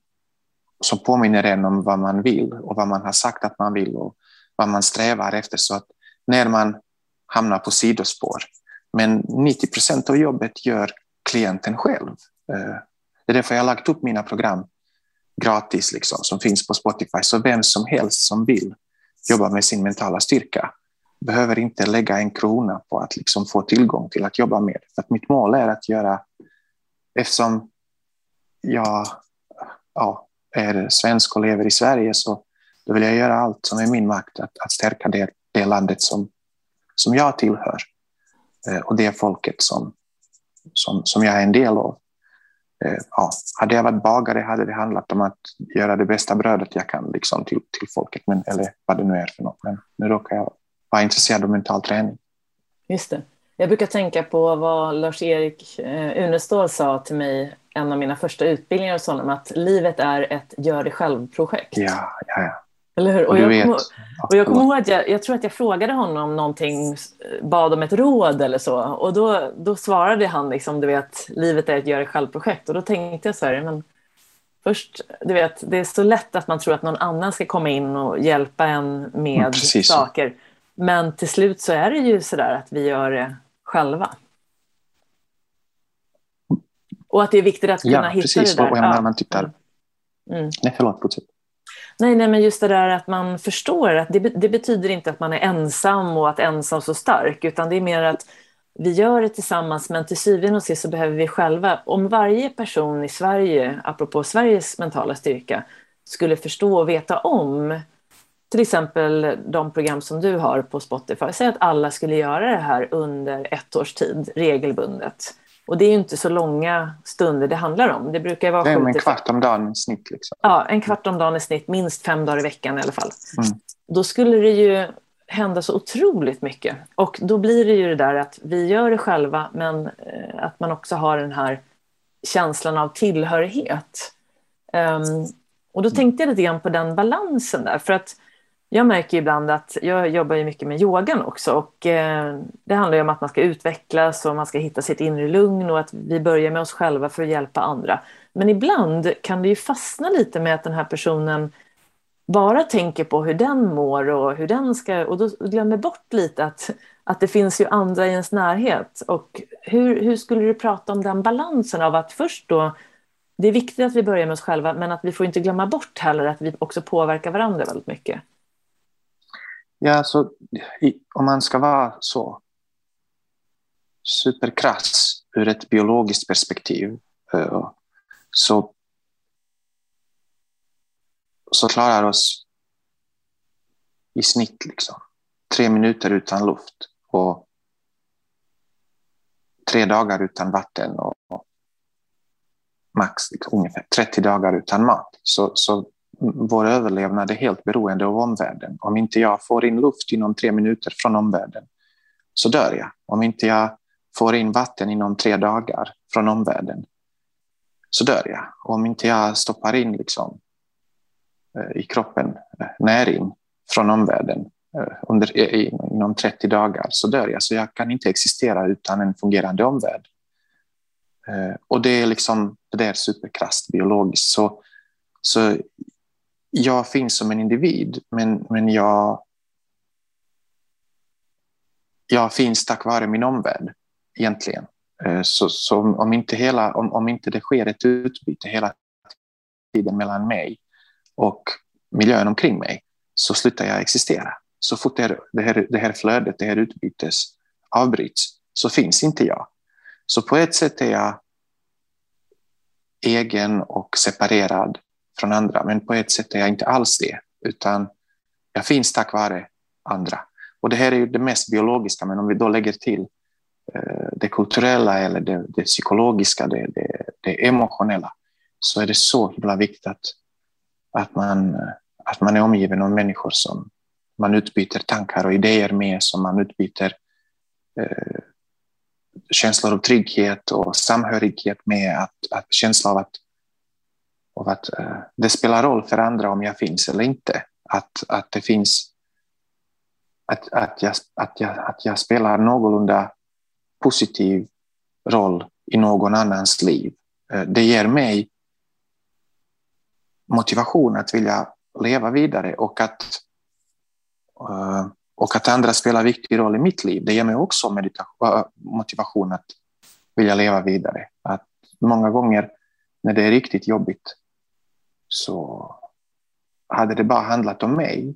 som påminner en om vad man vill och vad man har sagt att man vill och vad man strävar efter. Så att när man hamnar på sidospår. Men 90 procent av jobbet gör klienten själv. Eh, det är därför jag har lagt upp mina program gratis liksom, som finns på Spotify. Så vem som helst som vill jobba med sin mentala styrka behöver inte lägga en krona på att liksom få tillgång till att jobba med. För att mitt mål är att göra, eftersom jag ja, är svensk och lever i Sverige så då vill jag göra allt som är min makt att, att stärka det, det landet som, som jag tillhör och det folket som, som, som jag är en del av. Eh, ja, hade jag varit bagare hade det handlat om att göra det bästa brödet jag kan liksom, till, till folket, men, eller vad det nu är för något. Men nu råkar jag vara intresserad av mental träning. Just det. Jag brukar tänka på vad Lars-Erik eh, Unestål sa till mig en av mina första utbildningar hos honom, att livet är ett gör det själv-projekt. Ja, ja, ja. Eller hur? Och, jag, kom, och jag kommer ihåg att jag, jag tror att jag frågade honom någonting, bad om ett råd eller så. Och då, då svarade han liksom, du vet, livet är ett gör det själv-projekt. Och då tänkte jag så här, men först, du vet, det är så lätt att man tror att någon annan ska komma in och hjälpa en med mm, saker. Men till slut så är det ju så där att vi gör det själva. Och att det är viktigt att kunna ja, hitta precis. det där. Och jag menar, man tittar... Mm. Nej, förlåt, fortsätt. Nej, nej, men just det där att man förstår att det, det, betyder inte att man är ensam och att ensam så stark, utan det är mer att vi gör det tillsammans, men till syvende och sist så behöver vi själva, om varje person i Sverige, apropå Sveriges mentala styrka, skulle förstå och veta om till exempel de program som du har på Spotify, säg att alla skulle göra det här under ett års tid regelbundet. Och det är ju inte så långa stunder det handlar om. Det brukar vara... Det är en kvart om dagen i snitt. Liksom. Ja, en kvart om dagen i snitt, minst fem dagar i veckan i alla fall. Mm. Då skulle det ju hända så otroligt mycket. Och då blir det ju det där att vi gör det själva, men eh, att man också har den här känslan av tillhörighet. Um, och då tänkte jag lite grann på den balansen där, för att jag märker ibland att jag jobbar ju mycket med yogan också och eh, det handlar ju om att man ska utvecklas och man ska hitta sitt inre lugn och att vi börjar med oss själva för att hjälpa andra. Men ibland kan det ju fastna lite med att den här personen bara tänker på hur den mår och hur den ska och då glömmer bort lite att, att det finns ju andra i ens närhet. Och hur, hur skulle du prata om den balansen av att först då det är viktigt att vi börjar med oss själva men att vi får inte glömma bort heller att vi också påverkar varandra väldigt mycket. Ja, så om man ska vara så superkrass ur ett biologiskt perspektiv eh, så, så klarar oss i snitt liksom tre minuter utan luft och tre dagar utan vatten och, och max liksom, ungefär 30 dagar utan mat. Så, så vår överlevnad är helt beroende av omvärlden. Om inte jag får in luft inom tre minuter från omvärlden så dör jag. Om inte jag får in vatten inom tre dagar från omvärlden så dör jag. Och om inte jag stoppar in liksom, eh, i kroppen eh, näring från omvärlden eh, under, inom 30 dagar så dör jag. Så jag kan inte existera utan en fungerande omvärld. Och det är liksom det är superkrasst biologiskt. Så, så jag finns som en individ, men, men jag, jag finns tack vare min omvärld egentligen. Eh, så, så om, inte hela, om, om inte det sker ett utbyte hela tiden mellan mig och miljön omkring mig så slutar jag existera. Så fort det här, det här, det här flödet, det här utbytes avbryts så finns inte jag. Så på ett sätt är jag egen och separerad från andra, men på ett sätt är jag inte alls det, utan jag finns tack vare andra. Och det här är ju det mest biologiska, men om vi då lägger till eh, det kulturella eller det, det psykologiska, det, det, det, emotionella, så är det så himla viktigt att, att, man, att man är omgiven av människor som man utbyter tankar och idéer med, som man utbyter eh, känslor av trygghet och samhörighet med, att, att känsla av att och att eh, det spelar roll för andra om jag finns eller inte. Att, att det finns att, att, jag, att, jag, att jag spelar någorlunda positiv roll i någon annans liv. Eh, det ger mig motivation att vilja leva vidare och att, eh, och att andra spelar viktig roll i mitt liv. Det ger mig också eh, motivation att vilja leva vidare. Att många gånger när det är riktigt jobbigt så hade det bara handlat om mig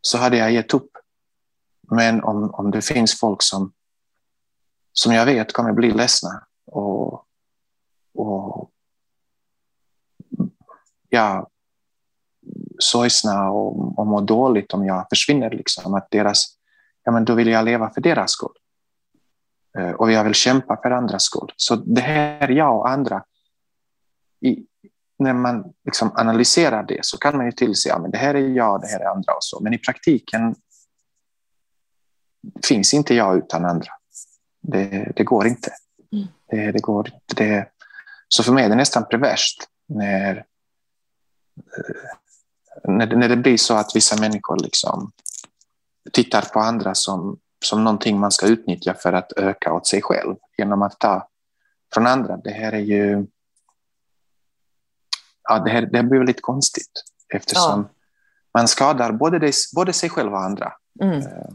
så hade jag gett upp. Men om, om det finns folk som, som jag vet kommer bli ledsna och, och ja, sorgsna och, och må dåligt om jag försvinner, liksom, att deras, ja, men då vill jag leva för deras skull. Eh, och jag vill kämpa för andras skull. Så det här jag och andra i, när man liksom analyserar det så kan man ju tillse att ja, det här är jag, det här är andra och så. Men i praktiken finns inte jag utan andra. Det, det går inte. Mm. Det, det, går inte. Det, så för mig är det nästan perverst när, eh, när, när det blir så att vissa människor liksom tittar på andra som, som någonting man ska utnyttja för att öka åt sig själv genom att ta från andra. Det här är ju ja, det, här, det här blir lite konstigt eftersom ja. man skadar både, det, både sig själv och andra. Mm. Eh.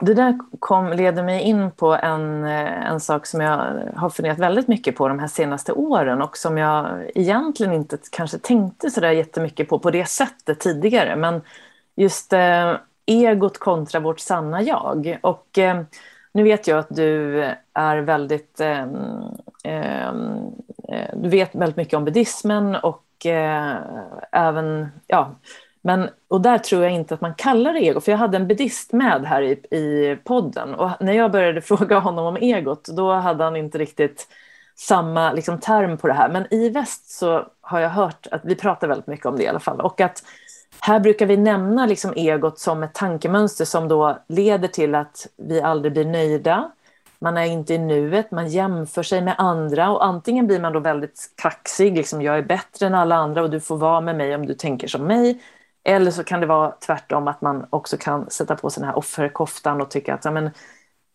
Det där kom, leder mig in på en, eh, en sak som jag har funderat väldigt mycket på de här senaste åren och som jag egentligen inte kanske tänkte så där jättemycket på på det sättet tidigare. Men just eh, egot kontra vårt sanna jag. Och eh, nu vet jag att du är väldigt eh, eh, Ehm, eh, du vet väldigt mycket om buddhismen och eh, även, ja, men, och där tror jag inte att man kallar det ego, för jag hade en buddhist med här i, i podden och när jag började fråga honom om egot, då hade han inte riktigt samma liksom, term på det här. Men i väst så har jag hört att vi pratar väldigt mycket om det i alla fall. Och att här brukar vi nämna liksom egot som ett tankemönster som då leder till att vi aldrig blir nöjda. Man är inte i nuet, man jämför sig med andra och antingen blir man då väldigt kaxig, liksom jag är bättre än alla andra och du får vara med mig om du tänker som mig. Eller så kan det vara tvärtom att man också kan sätta på sig den här offerkoftan och tycka att ja, men,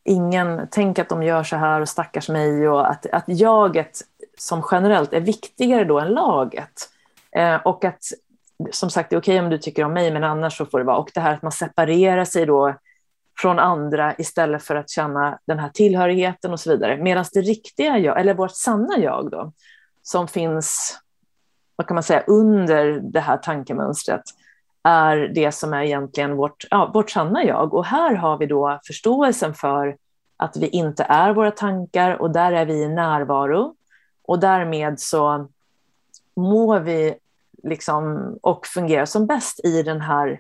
ingen, tänk att de gör så här och stackars mig och att, att jaget som generellt är viktigare då än laget. Eh, och att som sagt, det är okej om du tycker om mig, men annars så får det vara. Och det här att man separerar sig då från andra istället för att känna den här tillhörigheten och så vidare. Medan det riktiga jag, eller vårt sanna jag då, som finns, vad kan man säga, under det här tankemönstret, är det som är egentligen vårt, ja, vårt sanna jag. Och här har vi då förståelsen för att vi inte är våra tankar och där är vi i närvaro. Och därmed så mår vi liksom, och fungerar som bäst i den här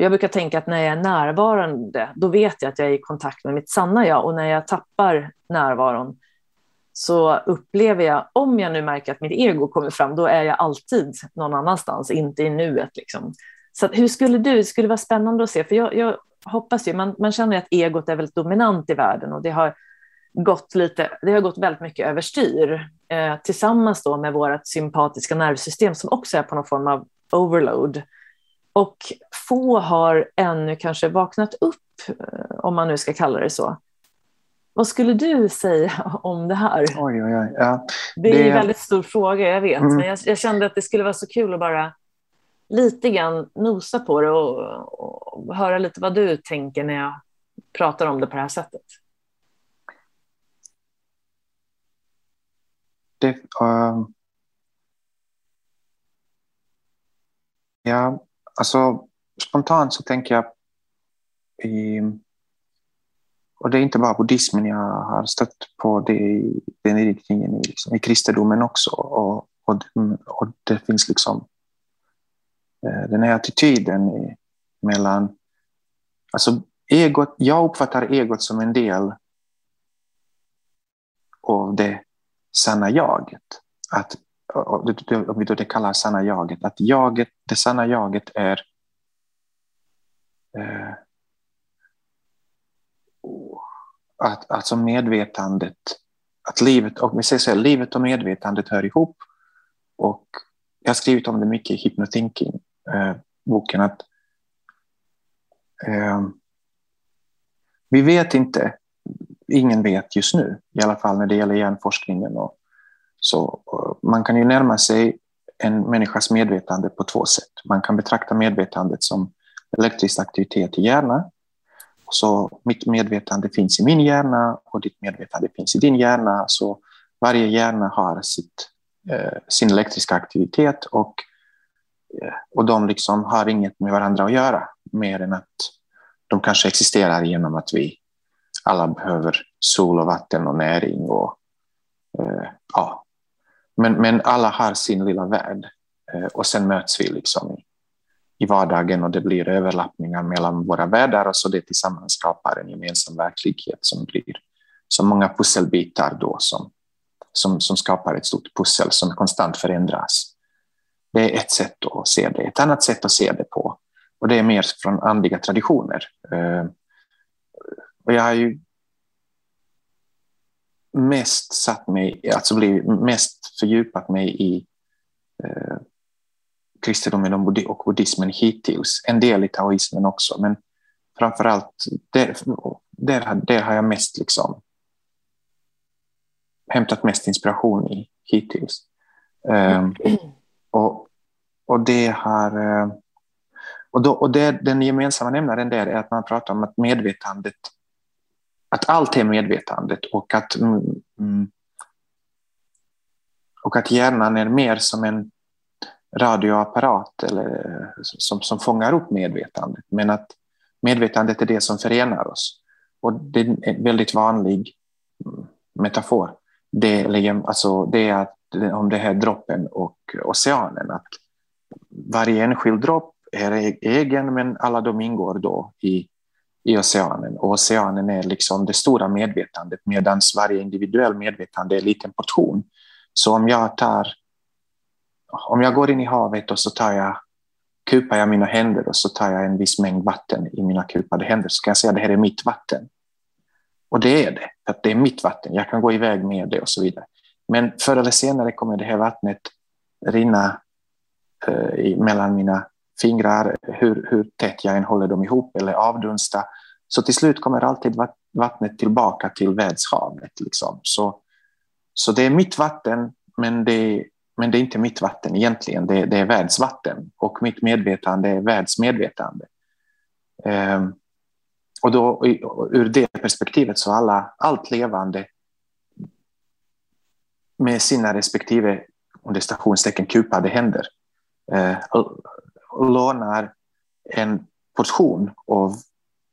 jag brukar tänka att när jag är närvarande, då vet jag att jag är i kontakt med mitt sanna jag. Och när jag tappar närvaron så upplever jag, om jag nu märker att mitt ego kommer fram, då är jag alltid någon annanstans, inte i nuet. Liksom. Så hur skulle du, det skulle vara spännande att se, för jag, jag hoppas ju, man, man känner att egot är väldigt dominant i världen och det har gått, lite, det har gått väldigt mycket överstyr eh, tillsammans då med vårt sympatiska nervsystem som också är på någon form av overload. Och få har ännu kanske vaknat upp, eh, om man nu ska kalla det så. Vad skulle du säga om det här? Oj, oj, oj. Ja, det, det är en väldigt stor fråga, jag vet. Mm. Men jag, jag, kände att det skulle vara så kul att bara lite grann nosa på det och, och höra lite vad du tänker när jag pratar om det på det här sättet. Det, uh, ja, alltså spontant så tänker jag i, och det är inte bara buddhismen jag har stött på det i den riktningen i, liksom, i kristendomen också. Och, och, och det finns liksom eh, den här attityden mellan... Alltså egot, jag uppfattar egot som en del av det sanna jaget. Att, om vi då det kallar sanna jaget, att jaget, det sanna jaget är eh, att alltså medvetandet, att livet och, vi säger så här, livet och medvetandet hör ihop. Och jag har skrivit om det mycket i hypnothinking eh, boken att eh, vi vet inte, ingen vet just nu, i alla fall när det gäller hjärnforskningen. Och, så, eh, man kan ju närma sig en människas medvetande på två sätt. Man kan betrakta medvetandet som elektrisk aktivitet i hjärnan. Så mitt medvetande finns i min hjärna och ditt medvetande finns i din hjärna. Så varje hjärna har sitt, eh, sin elektriska aktivitet och eh, och de liksom har inget med varandra att göra mer än att de kanske existerar genom att vi alla behöver sol och vatten och näring. Och, eh, ja men, men alla har sin lilla värld eh, och sen möts vi liksom i, i vardagen och det blir överlappningar mellan våra världar och så det tillsammans skapar en gemensam verklighet som blir så många pusselbitar då som, som, som skapar ett stort pussel som konstant förändras. Det är ett sätt att se det. Ett annat sätt att se det på, och det är mer från andliga traditioner. Eh, och jag har ju mest satt mig, alltså blivit mest fördjupat mig i eh, kristendomen och buddhismen hittills. En del i taoismen också, men framför allt där, där, där har jag mest liksom hämtat mest inspiration i hittills. Um, och, och det har... Eh, och, då, och det, den gemensamma nämnaren där är att man pratar om att medvetandet, att allt är medvetandet och att, mm, mm, och att hjärnan är mer som en radioapparat eller, som, som fångar upp medvetandet. Men att medvetandet är det som förenar oss. Och det är en väldigt vanlig mm, metafor. Det, liksom, alltså, det är att om det här droppen och oceanen. Att varje enskild dropp är egen, men alla de ingår då i, i oceanen. Och oceanen är liksom det stora medvetandet, medan varje individuell medvetande är en liten portion. Så om jag tar, om jag går in i havet och så tar jag, kupar jag mina händer och så tar jag en viss mängd vatten i mina kupade händer, så kan jag säga att det här är mitt vatten. Och det är det, för att det är mitt vatten. Jag kan gå iväg med det och så vidare. Men förr eller senare kommer det här vattnet rinna eh, mellan mina fingrar, hur, hur tätt jag än håller dem ihop eller avdunsta. Så till slut kommer alltid vattnet tillbaka till världshavet. Liksom. Så, så det är mitt vatten, men det, men det är inte mitt vatten egentligen. Det, det är världsvatten och mitt medvetande är världsmedvetande. Um, och då, ur det perspektivet så alla, allt levande med sina respektive under stationstecken kupade händer eh, lånar en portion av,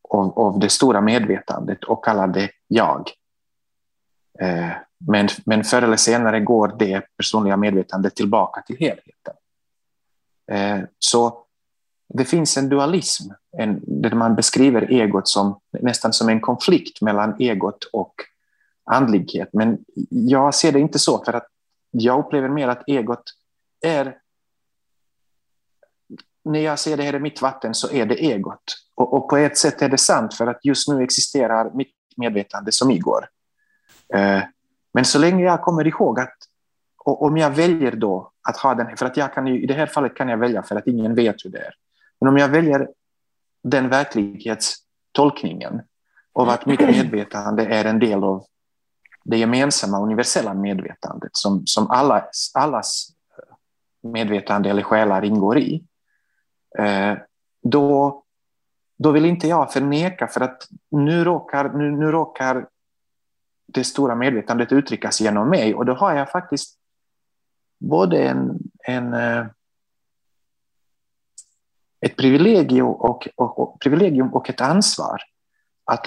av, av det stora medvetandet och kallar det jag. Eh, men, men förr eller senare går det personliga medvetandet tillbaka till helheten. Eh, så det finns en dualism en, där man beskriver egot som nästan som en konflikt mellan egot och andlighet. Men jag ser det inte så, för att jag upplever mer att egot är... När jag ser det här i mitt vatten så är det egot. Och, och, på ett sätt är det sant, för att just nu existerar mitt medvetande som igår. Eh, men så länge jag kommer ihåg att och om jag väljer då att ha den, för att jag kan ju, i det här fallet kan jag välja för att ingen vet hur det är. Men om jag väljer den verklighetstolkningen av att mitt medvetande är en del av det gemensamma universella medvetandet som, som allas, allas medvetande eller själar ingår i, Eh, då, då vill inte jag förneka för att nu råkar, nu, nu råkar det stora medvetandet uttryckas genom mig och då har jag faktiskt både en, en eh, ett privilegium och, och, och, privilegium och ett ansvar att,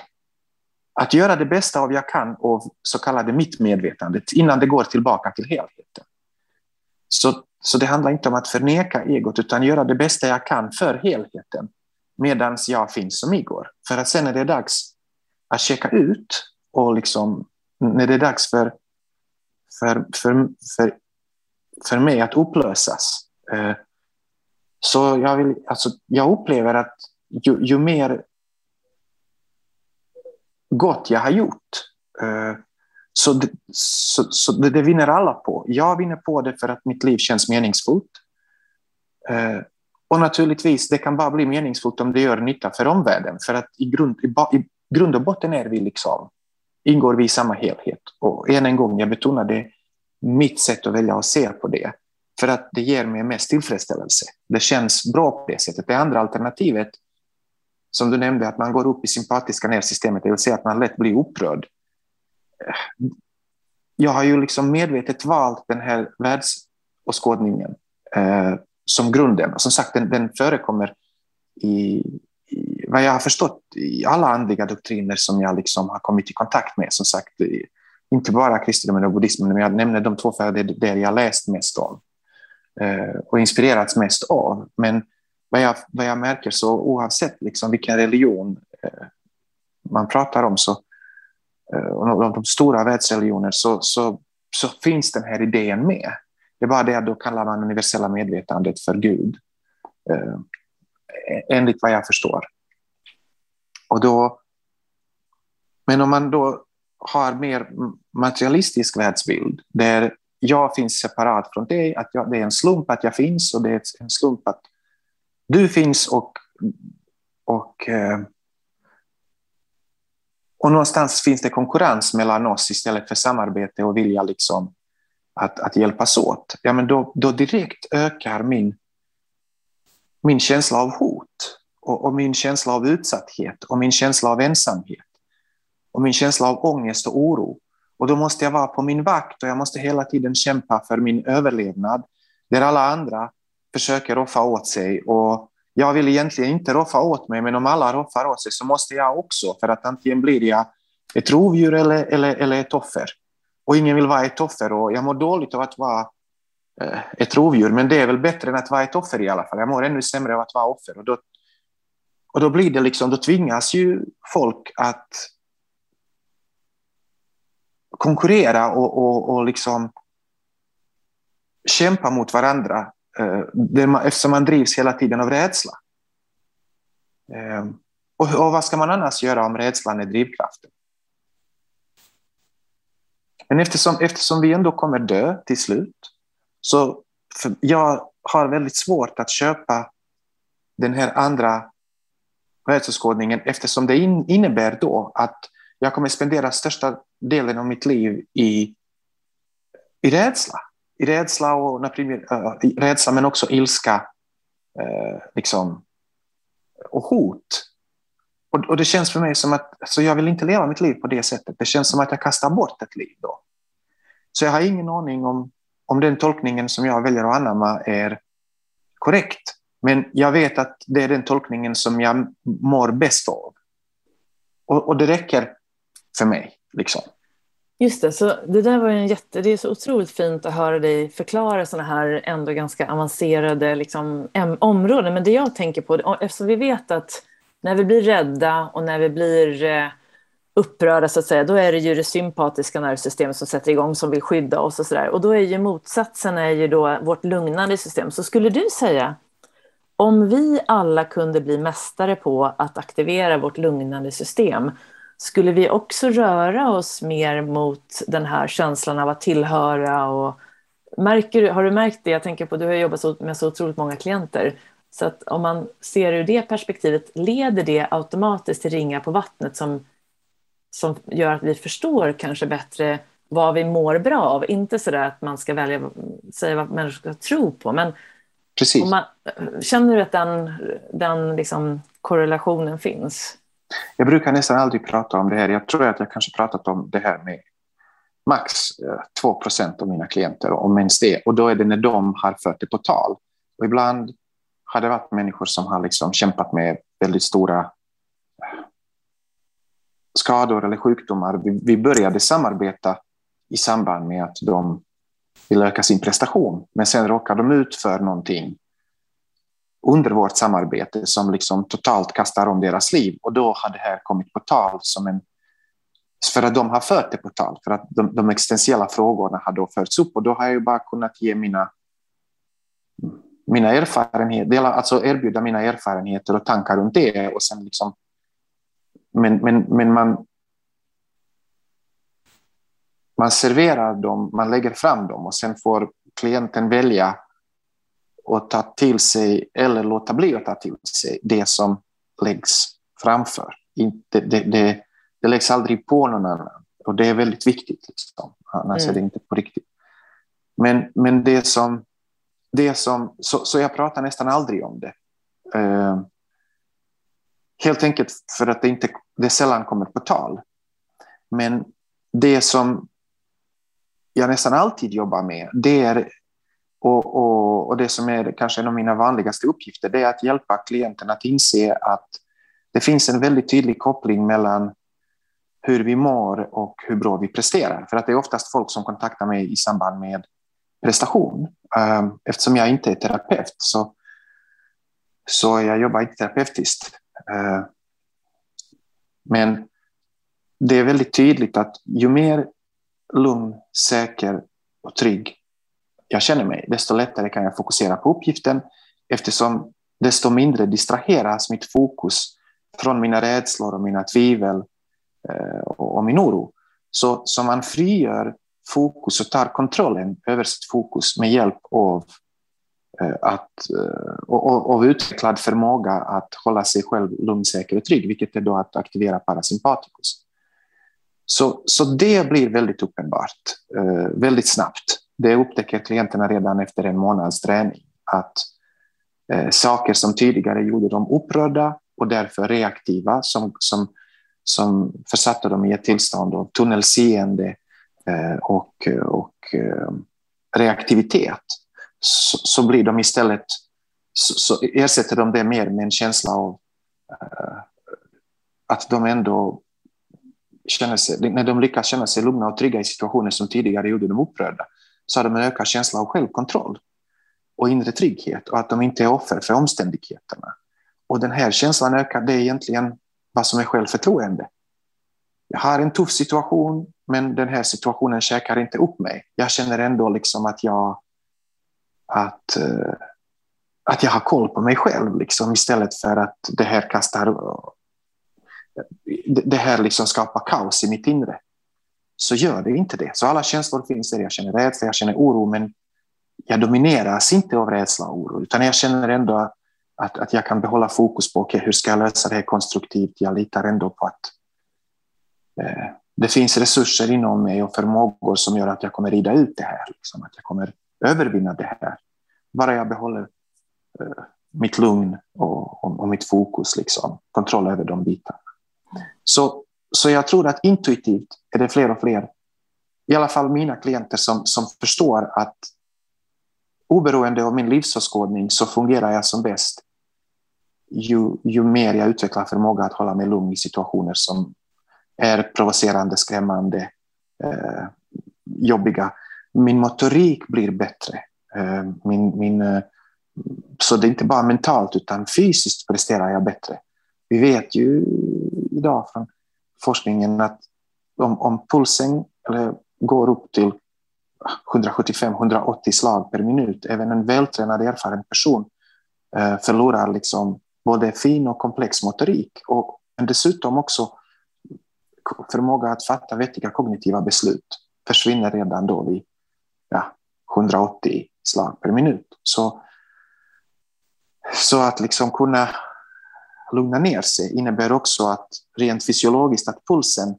att göra det bästa av jag kan av så kallade mitt medvetandet innan det går tillbaka till helheten. Så, så det handlar inte om att förneka egot utan göra det bästa jag kan för helheten medan jag finns som igår. För att sen när det är dags att checka ut och liksom, när det är dags för, för, för, för, för mig att upplösas eh, så jag, vill, alltså, jag upplever att ju, ju mer gott jag har gjort eh, så, det, så, så det, det, vinner alla på. Jag vinner på det för att mitt liv känns meningsfullt. Eh, och naturligtvis, det kan bara bli meningsfullt om det gör nytta för omvärlden. För att i grund, i, i grund och botten är vi liksom, ingår vi i samma helhet. Och än en gång, jag betonar det, mitt sätt att välja att se på det. För att det ger mig mest tillfredsställelse. Det känns bra på det sättet. Det andra alternativet, som du nämnde, att man går upp i sympatiska nervsystemet, det vill säga att man lätt blir upprörd. Jag har ju liksom medvetet valt den här världsåskådningen eh, som grunden. Och som sagt, den, den förekommer i, i, vad jag har förstått, i alla andliga doktriner som jag liksom har kommit i kontakt med. Som sagt, inte bara kristendomen och buddhismen, men jag nämner de två för det är det jag läst mest om. Eh, och inspirerats mest av. Men vad jag, vad jag märker så oavsett liksom vilken religion eh, man pratar om så, Eh, de, de stora världsreligioner så, så, så finns den här idén med. Det är bara det att då kallar man universella medvetandet för Gud. Eh, enligt vad jag förstår. Och då, men om man då har mer materialistisk världsbild där jag finns separat från dig, att jag, det är en slump att jag finns och det är en slump att du finns och, och, eh, och någonstans finns det konkurrens mellan oss istället för samarbete och vilja liksom att, att hjälpas åt. Ja, men då, då direkt ökar min, min känsla av hot och, och min känsla av utsatthet och min känsla av ensamhet och min känsla av ångest och oro. Och då måste jag vara på min vakt och jag måste hela tiden kämpa för min överlevnad. Där alla andra försöker roffa åt sig. Och jag vill egentligen inte roffa åt mig, men om alla roffar åt sig så måste jag också. För att antingen blir jag ett rovdjur eller, eller, eller ett offer. Och ingen vill vara ett offer. Och jag mår dåligt av att vara eh, ett rovdjur, men det är väl bättre än att vara ett offer i alla fall. Jag mår ännu sämre av att vara offer. Och då, och då blir det liksom, då tvingas ju folk att konkurrera och, och, och liksom kämpa mot varandra eh, eftersom man drivs hela tiden av rädsla. Eh, och, och vad ska man annars göra om rädslan är drivkraften? Men eftersom, eftersom vi ändå kommer dö till slut, så jag har väldigt svårt att köpa den här andra världsåskådningen eftersom det in, innebär då att jag kommer spendera största delen av mitt liv i, i rädsla. I rädsla, och, äh, rädsla men också ilska äh, liksom, och hot. Och, och, det känns för mig som att alltså jag vill inte leva mitt liv på det sättet. Det känns som att jag kastar bort ett liv då. Så jag har ingen aning om, om den tolkningen som jag väljer att anamma är korrekt. Men jag vet att det är den tolkningen som jag mår bäst av. Och, och det räcker för mig. Liksom. Just det, så det där var en jätte, det är så otroligt fint att höra dig förklara sådana här ändå ganska avancerade liksom, områden. Men det jag tänker på, eftersom vi vet att när vi blir rädda och när vi blir eh, upprörda så att säga, då är det ju det sympatiska nervsystemet som sätter igång som vill skydda oss och sådär. Och då är ju motsatsen är ju då vårt lugnande system. Så skulle du säga, om vi alla kunde bli mästare på att aktivera vårt lugnande system, skulle vi också röra oss mer mot den här känslan av att tillhöra och märker, har du märkt det? Jag tänker på, du har jobbat med så otroligt många klienter. Så att om man ser ur det perspektivet, leder det automatiskt till ringar på vattnet som, som gör att vi förstår kanske bättre vad vi mår bra av? Inte så där att man ska välja, säga vad människor ska tro på, men Precis. Man, känner du att den, den liksom korrelationen finns? Jag brukar nästan aldrig prata om det här. Jag tror att jag kanske pratat om det här med max eh, 2 procent av mina klienter, om ens det. Och då är det när de har fört det på tal. Och ibland har det varit människor som har liksom kämpat med väldigt stora eh, skador eller sjukdomar. Vi började samarbeta i samband med att de vill öka sin prestation, men sen råkar de ut för någonting under vårt samarbete som liksom totalt kastar om deras liv. Och då har det här kommit på tal som en... För att de har fört det på tal, för att de, de existentiella frågorna har då förts upp och då har jag ju bara kunnat ge mina, mina erfarenheter, alltså erbjuda mina erfarenheter och tankar runt det. Och sen liksom, men, men, men man, man serverar dem, man lägger fram dem och sen får klienten välja och ta till sig eller låta bli att ta till sig det som läggs framför. Inte, det, det, det läggs aldrig på någon annan och det är väldigt viktigt. Liksom. Annars mm. är det inte på riktigt. Men, men det som... Det som så, så jag pratar nästan aldrig om det. Uh, helt enkelt för att det, inte, det sällan kommer på tal. Men det som jag nästan alltid jobbar med, det är och, och, och, det som är kanske en av mina vanligaste uppgifter det är att hjälpa klienten att inse att det finns en väldigt tydlig koppling mellan hur vi mår och hur bra vi presterar. För att det är oftast folk som kontaktar mig i samband med prestation. Ehm, eftersom jag inte är terapeut så, så jag jobbar inte terapeutiskt. Ehm, men det är väldigt tydligt att ju mer lugn, säker och trygg jag känner mig, desto lättare kan jag fokusera på uppgiften eftersom desto mindre distraheras mitt fokus från mina rädslor och mina tvivel eh, och min oro. Så, så man frigör fokus och tar kontrollen över sitt fokus med hjälp av eh, att, eh, och, och utvecklad förmåga att hålla sig själv lugn, säker och trygg, vilket är då att aktivera parasympaticus. Så, så det blir väldigt uppenbart, väldigt snabbt det upptäcker klienterna redan efter en månads träning. Att eh, saker som tidigare gjorde dem upprörda och därför reaktiva, som, som, som försatte dem i ett tillstånd av tunnelseende eh, och, och eh, reaktivitet, så, så, blir de istället så, så, ersätter de det mer med en känsla av eh, att de ändå känner sig, när de lyckas känna sig lugna och trygga i situationer som tidigare gjorde dem upprörda, så har de en ökad känsla av självkontroll och inre trygghet och att de inte är offer för omständigheterna. Och den här känslan ökar, det är egentligen vad som är självförtroende. Jag har en tuff situation, men den här situationen käkar inte upp mig. Jag känner ändå liksom att jag att, eh, att jag har koll på mig själv liksom, istället för att det här kastar det här liksom skapar kaos i mitt inre så gör det inte det. Så alla känslor finns där. Jag känner rädsla, jag känner oro, men jag domineras inte av rädsla och oro, utan jag känner ändå att, att jag kan behålla fokus på okay, hur ska jag lösa det här konstruktivt. Jag litar ändå på att eh, det finns resurser inom mig och förmågor som gör att jag kommer rida ut det här, liksom, att jag kommer övervinna det här. Bara jag behåller eh, mitt lugn och, och, och, mitt fokus, liksom, kontroll över de bitarna. Så så jag tror att intuitivt är det fler och fler, i alla fall mina klienter som, som förstår att oberoende av min livsåskådning så fungerar jag som bäst ju, ju mer jag utvecklar förmåga att hålla mig lugn i situationer som är provocerande, skrämmande eh, jobbiga. Min motorik blir bättre. Eh, min, min, eh, så det är inte bara mentalt utan fysiskt presterar jag bättre. Vi vet ju idag från forskningen att om, om pulsen eller, går upp till 175-180 slag per minut, även en vältränad erfaren person eh, förlorar liksom både fin och komplex motorik och dessutom också förmåga att fatta vettiga kognitiva beslut försvinner redan då vid ja, 180 slag per minut. Så, så att liksom kunna lugna ner sig innebär också att rent fysiologiskt att pulsen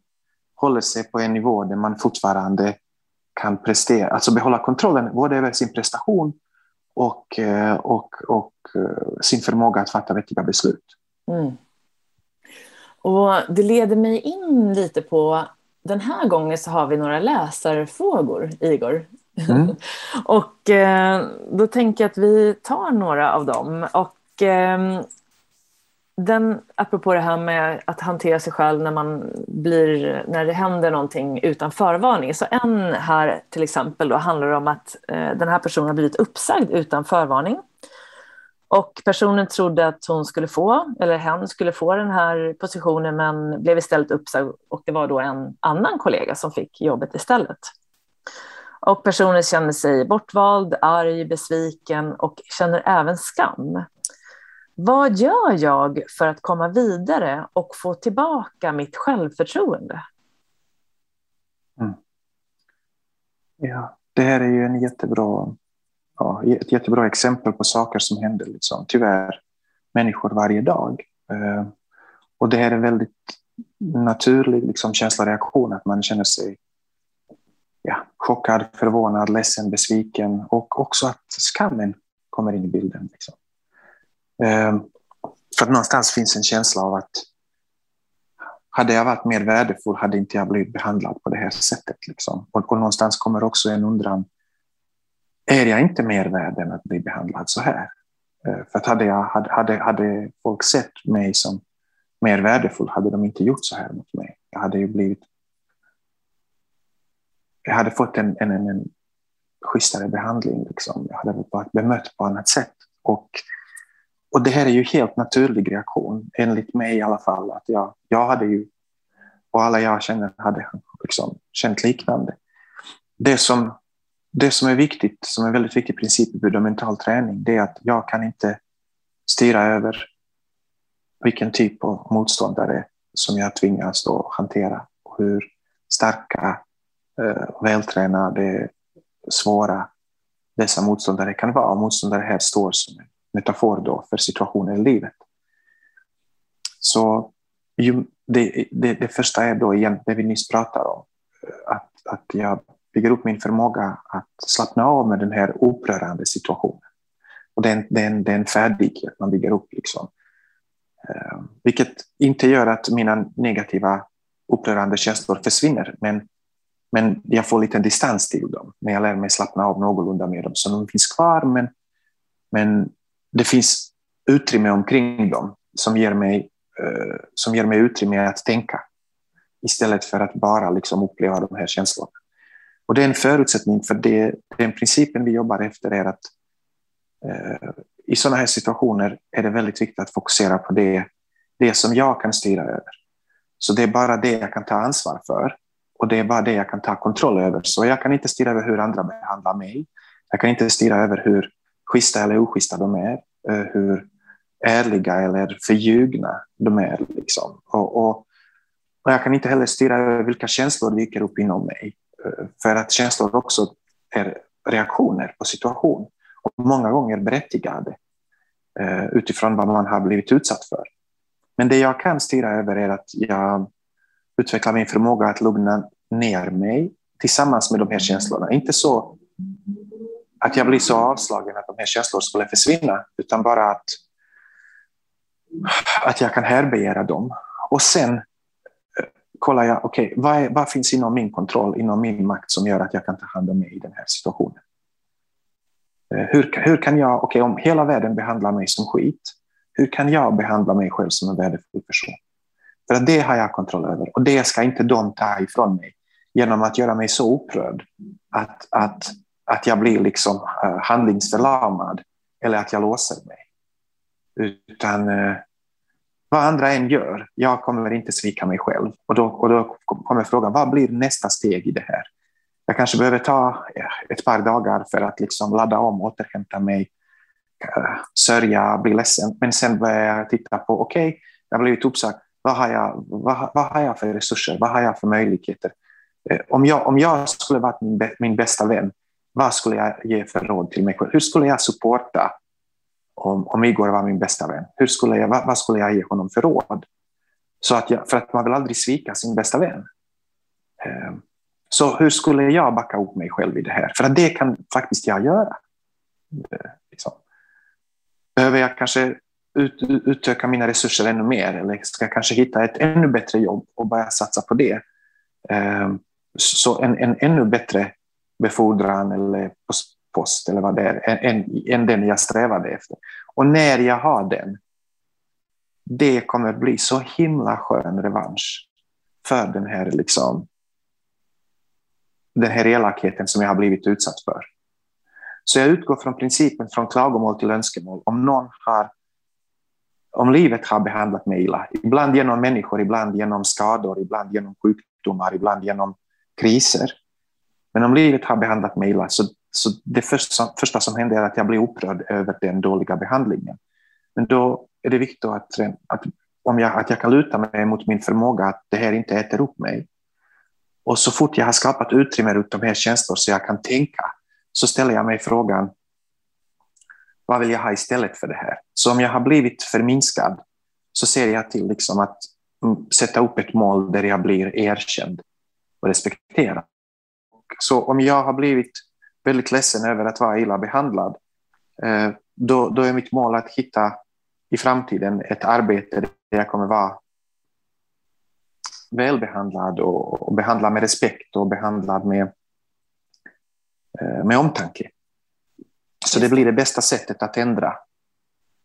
håller sig på en nivå där man fortfarande kan prestera, alltså behålla kontrollen både över sin prestation och, eh, och, och eh, sin förmåga att fatta vettiga beslut. Mm. Och det leder mig in lite på, den här gången så har vi några läsarfrågor, Igor. Mm. och eh, då tänker jag att vi tar några av dem. Och eh, den, apropå det här med att hantera sig själv när, man blir, när det händer någonting utan förvarning. Så en här till exempel då handlar om att eh, den här personen har blivit uppsagd utan förvarning. Och personen trodde att hon skulle få, eller hen skulle få den här positionen men blev istället uppsagd och det var då en annan kollega som fick jobbet istället. Och personen känner sig bortvald, arg, besviken och känner även skam. Vad gör jag för att komma vidare och få tillbaka mitt självförtroende? Mm. Ja, det här är ju en jättebra, ja, ett jättebra exempel på saker som händer liksom, tyvärr människor varje dag. Eh, och det här är en väldigt naturlig liksom, känsloreaktion, att man känner sig ja, chockad, förvånad, ledsen, besviken och också att skammen kommer in i bilden. Liksom. Ehm, för att någonstans finns en känsla av att hade jag varit mer värdefull hade inte jag blivit behandlad på det här sättet. Liksom. Och, och någonstans kommer också en undran, är jag inte mer värd än att bli behandlad så här? Ehm, för att hade, jag, hade, hade, hade folk sett mig som mer värdefull hade de inte gjort så här mot mig. Jag hade ju blivit jag hade fått en, en, en schysstare behandling. Liksom. Jag hade varit bemött på annat sätt. Och och det här är ju helt naturlig reaktion, enligt mig i alla fall. Att jag, jag hade ju, och alla jag känner hade liksom känt liknande. Det som, det som är viktigt, som är väldigt viktig princip i mental träning, det är att jag kan inte styra över vilken typ av motståndare som jag tvingas då hantera och hur starka, eh, vältränade, svåra dessa motståndare kan vara. Motståndare här står som en metafor då för situationen i livet. Så det, det, det, första är då igen det vi nyss pratade om, att, att jag bygger upp min förmåga att slappna av med den här upprörande situationen. Och det är en, det är en, det är en färdighet man bygger upp. Liksom. Eh, vilket inte gör att mina negativa upprörande känslor försvinner, men, men jag får lite distans till dem när jag lär mig slappna av någorlunda med dem. Så de finns kvar, men, men det finns utrymme omkring dem som ger mig, eh, som ger mig utrymme att tänka istället för att bara liksom uppleva de här känslorna. Och det är en förutsättning för det, den principen vi jobbar efter är att eh, i sådana här situationer är det väldigt viktigt att fokusera på det, det som jag kan styra över. Så det är bara det jag kan ta ansvar för och det är bara det jag kan ta kontroll över. Så jag kan inte styra över hur andra behandlar mig. Jag kan inte styra över hur schyssta eller oschyssta de är, eh, hur ärliga eller förljugna de är. Liksom. Och, och, och, jag kan inte heller styra över vilka känslor dyker upp inom mig, eh, för att känslor också är reaktioner på situation och många gånger berättigade eh, utifrån vad man har blivit utsatt för. Men det jag kan styra över är att jag utvecklar min förmåga att lugna ner mig tillsammans med de här känslorna. Inte så att jag blir så avslagen att de här känslorna skulle försvinna, utan bara att, att jag kan härbärgera dem. Och sen eh, kollar jag, okej, okay, vad, vad finns inom min kontroll, inom min makt som gör att jag kan ta hand om mig i den här situationen? Eh, hur, hur kan jag, okej, okay, om hela världen behandlar mig som skit, hur kan jag behandla mig själv som en värdefull person? För att det har jag kontroll över och det ska inte de ta ifrån mig genom att göra mig så upprörd att, att, att jag blir liksom eh, handlingsförlamad eller att jag låser mig. Utan eh, vad andra än gör, jag kommer inte svika mig själv. Och då, och då kommer frågan, vad blir nästa steg i det här? Jag kanske behöver ta eh, ett par dagar för att liksom ladda om, återhämta mig, sörja, bli ledsen. Men sen börjar jag titta på, okej, okay, jag har blivit uppsagd. Vad har, jag, vad, vad har jag för resurser? Vad har jag för möjligheter? Om jag, om jag skulle vara min, min bästa vän, vad skulle jag ge för råd till mig själv? Hur skulle jag supporta om, om Igor var min bästa vän? Hur skulle jag, vad, vad skulle jag ge honom för råd? Så att jag, för att man vill aldrig svika sin bästa vän. Ehm, så hur skulle jag backa upp mig själv i det här? För att det kan faktiskt jag göra. Eh, liksom. Behöver jag kanske ut, utöka mina resurser ännu mer eller ska jag kanske hitta ett ännu bättre jobb och börja satsa på det? Ehm, så en, en ännu bättre befordran eller post eller vad det är än, än den jag strävade efter. Och när jag har den, det kommer bli så himla skön revansch för den här, liksom, den här elakheten som jag har blivit utsatt för. Så jag utgår från principen från klagomål till önskemål. Om någon har om livet har behandlat mig illa, ibland genom människor, ibland genom skador, ibland genom sjukdomar, ibland genom kriser. Men om livet har behandlat mig illa så, så det första, första som händer är att jag blir upprörd över den dåliga behandlingen. Men då är det viktigt att, att, om jag, att jag kan luta mig mot min förmåga att det här inte äter upp mig. Och så fort jag har skapat utrymme runt de här känslorna så jag kan tänka så ställer jag mig frågan vad vill jag ha istället för det här? Så om jag har blivit förminskad så ser jag till liksom att mm, sätta upp ett mål där jag blir erkänd och respekterad. Så om jag har blivit väldigt ledsen över att vara illa behandlad, eh, då, då är mitt mål att hitta i framtiden ett arbete där jag kommer vara välbehandlad och, och behandlad med respekt och behandlad med, eh, med omtanke. Så det blir det bästa sättet att ändra.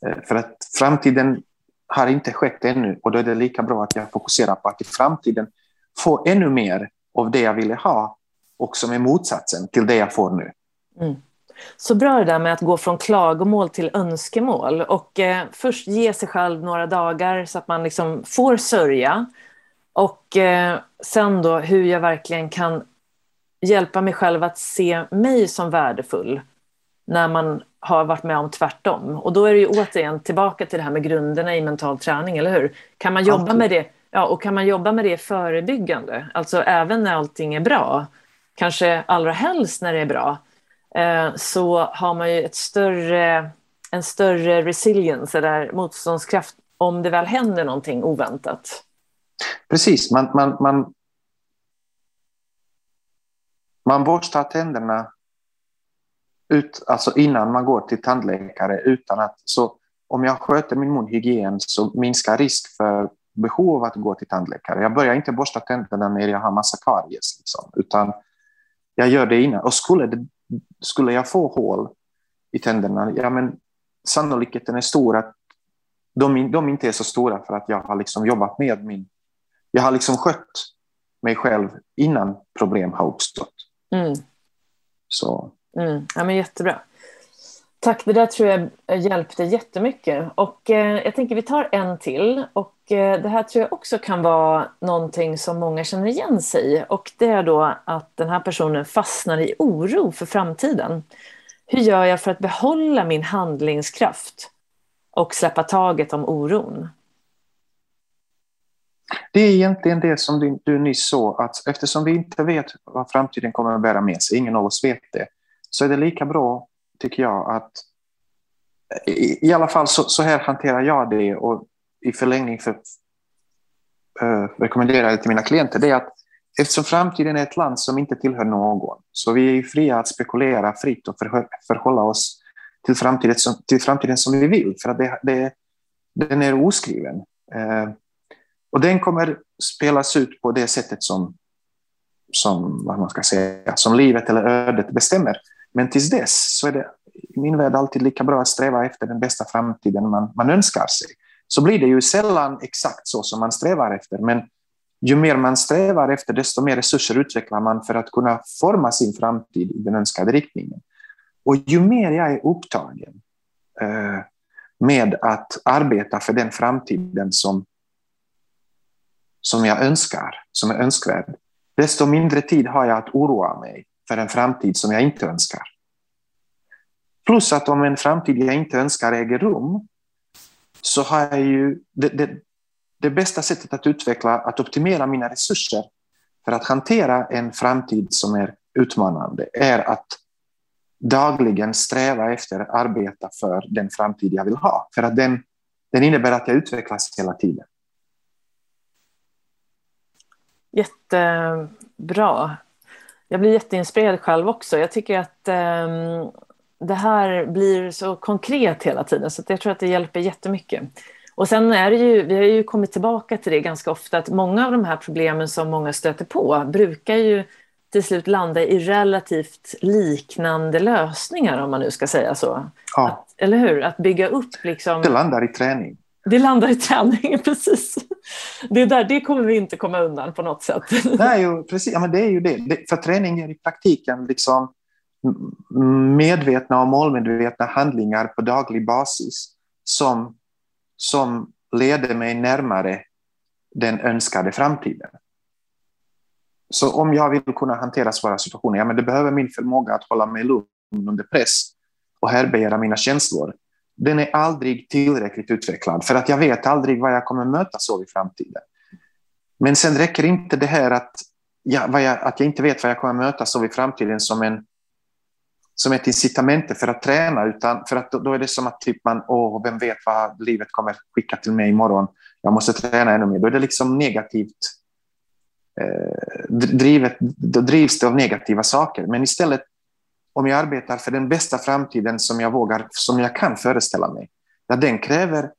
Eh, för att framtiden har inte skett ännu och då är det lika bra att jag fokuserar på att i framtiden få ännu mer av det jag ville ha och som är motsatsen till det jag får nu. Mm. Så bra det där med att gå från klagomål till önskemål och eh, först ge sig själv några dagar så att man liksom får sörja och eh, sen då hur jag verkligen kan hjälpa mig själv att se mig som värdefull när man har varit med om tvärtom. Och då är det ju återigen tillbaka till det här med grunderna i mental träning, eller hur? Kan man jobba med det, ja, och kan man jobba med det förebyggande, alltså även när allting är bra, kanske allra helst när det är bra, eh, så har man ju ett större, en större resilience, eller motståndskraft, om det väl händer någonting oväntat. Precis, man, man, man, man borstar tänderna ut, alltså innan man går till tandläkare utan att så om jag sköter min munhygien så minskar risk för behov av att gå till tandläkare. Jag börjar inte borsta tänderna när jag har massa karies, liksom, utan jag gör det innan. Och skulle, det, skulle jag få hål i tänderna, ja, men sannolikheten är stor att de, de inte är så stora för att jag har liksom jobbat med min... Jag har liksom skött mig själv innan problem har uppstått. Mm. Så. Mm. Ja, men jättebra. Tack, det där tror jag eh, hjälpte jättemycket. Och eh, jag tänker vi tar en till. Och eh, det här tror jag också kan vara någonting som många känner igen sig i. Och det är då att den här personen fastnar i oro för framtiden. Hur gör jag för att behålla min handlingskraft och släppa taget om oron? Det är egentligen det som du, du nyss sa, att eftersom vi inte vet vad framtiden kommer att bära med sig, ingen av oss vet det, så är det lika bra, tycker jag, att i, i alla fall så, så, här hanterar jag det och i förlängning för, uh, rekommenderar det till mina klienter, det är att eftersom framtiden är ett land som inte tillhör någon, så vi är fria att spekulera fritt och för, förhålla oss till framtiden, som, till framtiden som vi vill, för att det, det, den är oskriven. Uh, och den kommer spelas ut på det sättet som, som, vad man ska säga, som livet eller ödet bestämmer. Men tills dess så är det i min värld alltid lika bra att sträva efter den bästa framtiden man, man önskar sig. Så blir det ju sällan exakt så som man strävar efter, men ju mer man strävar efter, desto mer resurser utvecklar man för att kunna forma sin framtid i den önskade riktningen. Och ju mer jag är upptagen eh, med att arbeta för den framtiden som, som jag önskar, som är önskvärd, desto mindre tid har jag att oroa mig för en framtid som jag inte önskar. Plus att om en framtid jag inte önskar äger rum, så har jag ju det, det, det bästa sättet att utveckla, att optimera mina resurser för att hantera en framtid som är utmanande är att dagligen sträva efter att arbeta för den framtid jag vill ha. För att den, den innebär att jag utvecklas hela tiden. Jättebra. Jag blir jätteinspirerad själv också. Jag tycker att um, det här blir så konkret hela tiden så jag tror att det hjälper jättemycket. Och sen är det ju, vi har ju kommit tillbaka till det ganska ofta, att många av de här problemen som många stöter på brukar ju till slut landa i relativt liknande lösningar, om man nu ska säga så. Ja. Att, eller hur? Att bygga upp liksom... Det landar i träning. Det landar i träningen, precis. Det, där, det kommer vi inte komma undan på något sätt. Nej, ju, precis. Ja, men det är ju det. det. För träning är i praktiken liksom medvetna och målmedvetna handlingar på daglig basis som som leder mig närmare den önskade framtiden. Så om jag vill kunna hantera svåra situationer, ja, men det behöver min förmåga att hålla mig lugn under press och härbärgera mina känslor. Den är aldrig tillräckligt utvecklad för att jag vet aldrig vad jag kommer möta så i framtiden. Men sen räcker inte det här att jag, jag, att jag inte vet vad jag kommer möta så i framtiden som en som ett incitament för att träna, utan för att då är det som att typ man, åh, vem vet vad livet kommer skicka till mig imorgon, jag måste träna ännu mer. Då är det liksom negativt, eh, drivet, då drivs det av negativa saker. Men istället, om jag arbetar för den bästa framtiden som jag vågar, som jag kan föreställa mig, ja, den kräver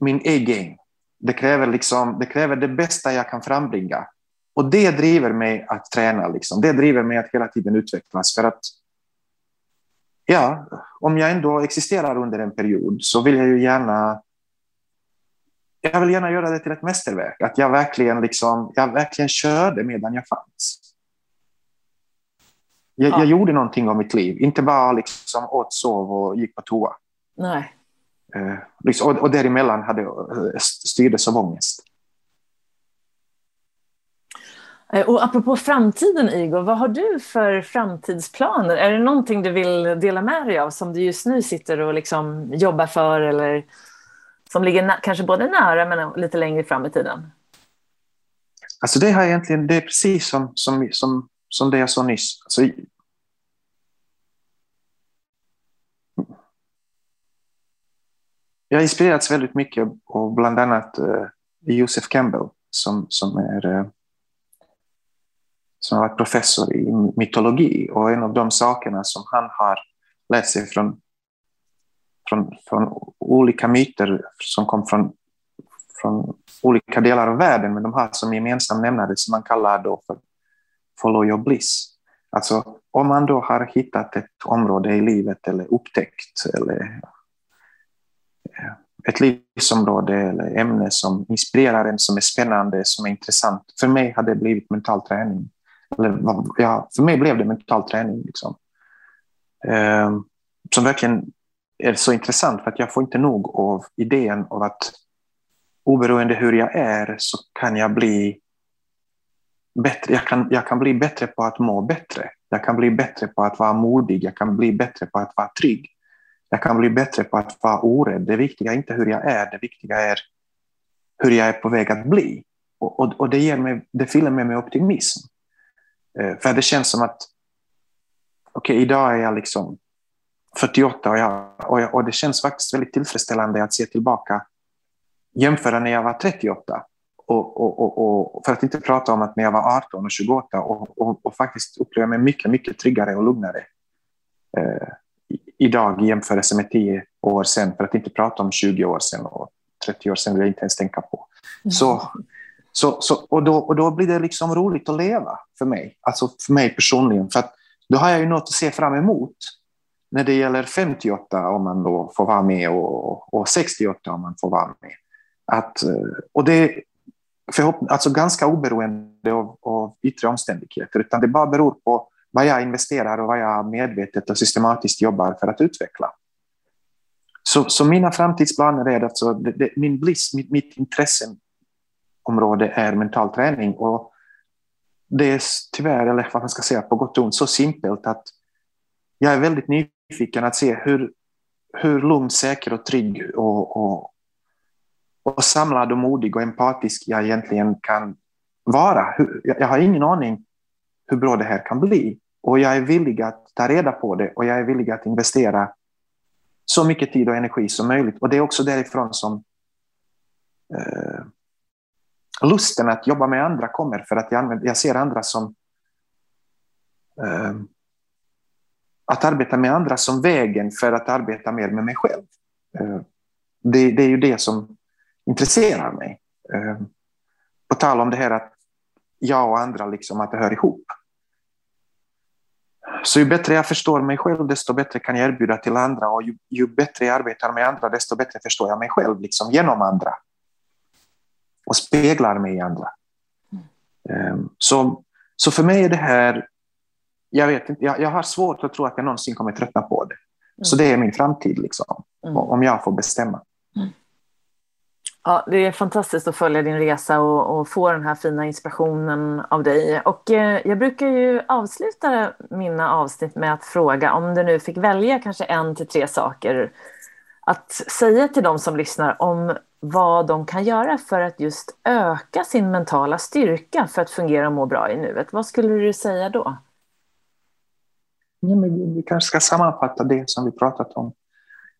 min A-game. Det kräver, liksom, det kräver det bästa jag kan frambringa. Och det driver mig att träna. Liksom. Det driver mig att hela tiden utvecklas. För att ja, om jag ändå existerar under en period så vill jag ju gärna jag vill gärna göra det till ett mästerverk. Att jag verkligen, liksom, jag verkligen körde medan jag fanns. Jag, ja. jag gjorde någonting av mitt liv. Inte bara liksom åt, sov och gick på toa. Nej. Eh, liksom, och, och däremellan hade, eh, styrdes av ångest. Eh, och apropå framtiden, Igor, vad har du för framtidsplaner? Är det någonting du vill dela med dig av som du just nu sitter och liksom jobbar för eller som ligger kanske både nära men lite längre fram i tiden? Alltså det, har egentligen, det är precis som, som, som, som det jag sa nyss. Alltså, jag har inspirerats väldigt mycket av bland annat uh, Joseph Campbell som, som är uh, som har varit professor i mytologi och en av de sakerna som han har lärt sig från, från, från olika myter som kom från, från olika delar av världen, men de har som gemensam nämnare som man kallar då för follow your bliss. Alltså om man då har hittat ett område i livet eller upptäckt eller eh, ett livsområde eller ämne som inspirerar en, som är spännande, som är intressant. För mig har det blivit mental träning. Eller, ja, för mig blev det mental träning. Liksom. Eh, som verkligen är så intressant för att jag får inte nog av idén av att oberoende hur jag är så kan jag bli bättre. Jag kan, jag kan bli bättre på att må bättre. Jag kan bli bättre på att vara modig. Jag kan bli bättre på att vara trygg. Jag kan bli bättre på att vara orädd. Det viktiga är inte hur jag är, det viktiga är hur jag är på väg att bli. Och, och, och det, ger mig, det fyller mig med optimism. Eh, för det känns som att okej, okay, idag är jag liksom 48 och, jag, och, jag, och, det känns faktiskt väldigt tillfredsställande att se tillbaka, jämföra när jag var 38 och, och, och, för att inte prata om att när jag var 18 och 28 och, faktiskt uppleva mig mycket, mycket tryggare och lugnare eh, idag i jämförelse med 10 år sedan, för att inte prata om 20 år sedan och 30 år sedan vill jag inte ens tänka på. Så så, så, och, då, och då blir det liksom roligt att leva för mig, alltså för mig personligen. För att då har jag ju något att se fram emot när det gäller 58 om man då får vara med och, och 68 om man får vara med. Att, och det, förhopp- alltså ganska oberoende av, av yttre omständigheter, utan det bara beror på vad jag investerar och vad jag medvetet och systematiskt jobbar för att utveckla. Så, så mina framtidsplaner är alltså, det, det, min bliss, mitt, mitt intresseområde är mental träning och det är tyvärr, eller vad man ska säga, på gott och ont, så simpelt att jag är väldigt nyfiken att se hur, hur lugn, säker och trygg och, och, och samlad och modig och empatisk jag egentligen kan vara. Jag har ingen aning hur bra det här kan bli. Och jag är villig att ta reda på det och jag är villig att investera så mycket tid och energi som möjligt. Och det är också därifrån som eh, lusten att jobba med andra kommer. För att jag, använder, jag ser andra som... Eh, att arbeta med andra som vägen för att arbeta mer med mig själv. Eh, det, det, är ju det som intresserar mig. Eh, på tal om det här att jag och andra, liksom, att det hör ihop. Så ju bättre jag förstår mig själv, desto bättre kan jag erbjuda till andra. Och ju, ju bättre jag arbetar med andra, desto bättre förstår jag mig själv liksom, genom andra. Och speglar mig i andra. Mm. Så, så för mig är det här... Jag, vet inte, jag, jag, har svårt att tro att jag någonsin kommer tröttna på det. Mm. Så det är min framtid, liksom, mm. om jag får bestämma. Ja, det är fantastiskt att följa din resa och, och, få den här fina inspirationen av dig. Och eh, jag brukar ju avsluta mina avsnitt med att fråga om du nu fick välja kanske en till tre saker att säga till de som lyssnar om vad de kan göra för att just öka sin mentala styrka för att fungera och må bra i nuet. Vad skulle du säga då? Ja, men vi kanske ska sammanfatta det som vi pratat om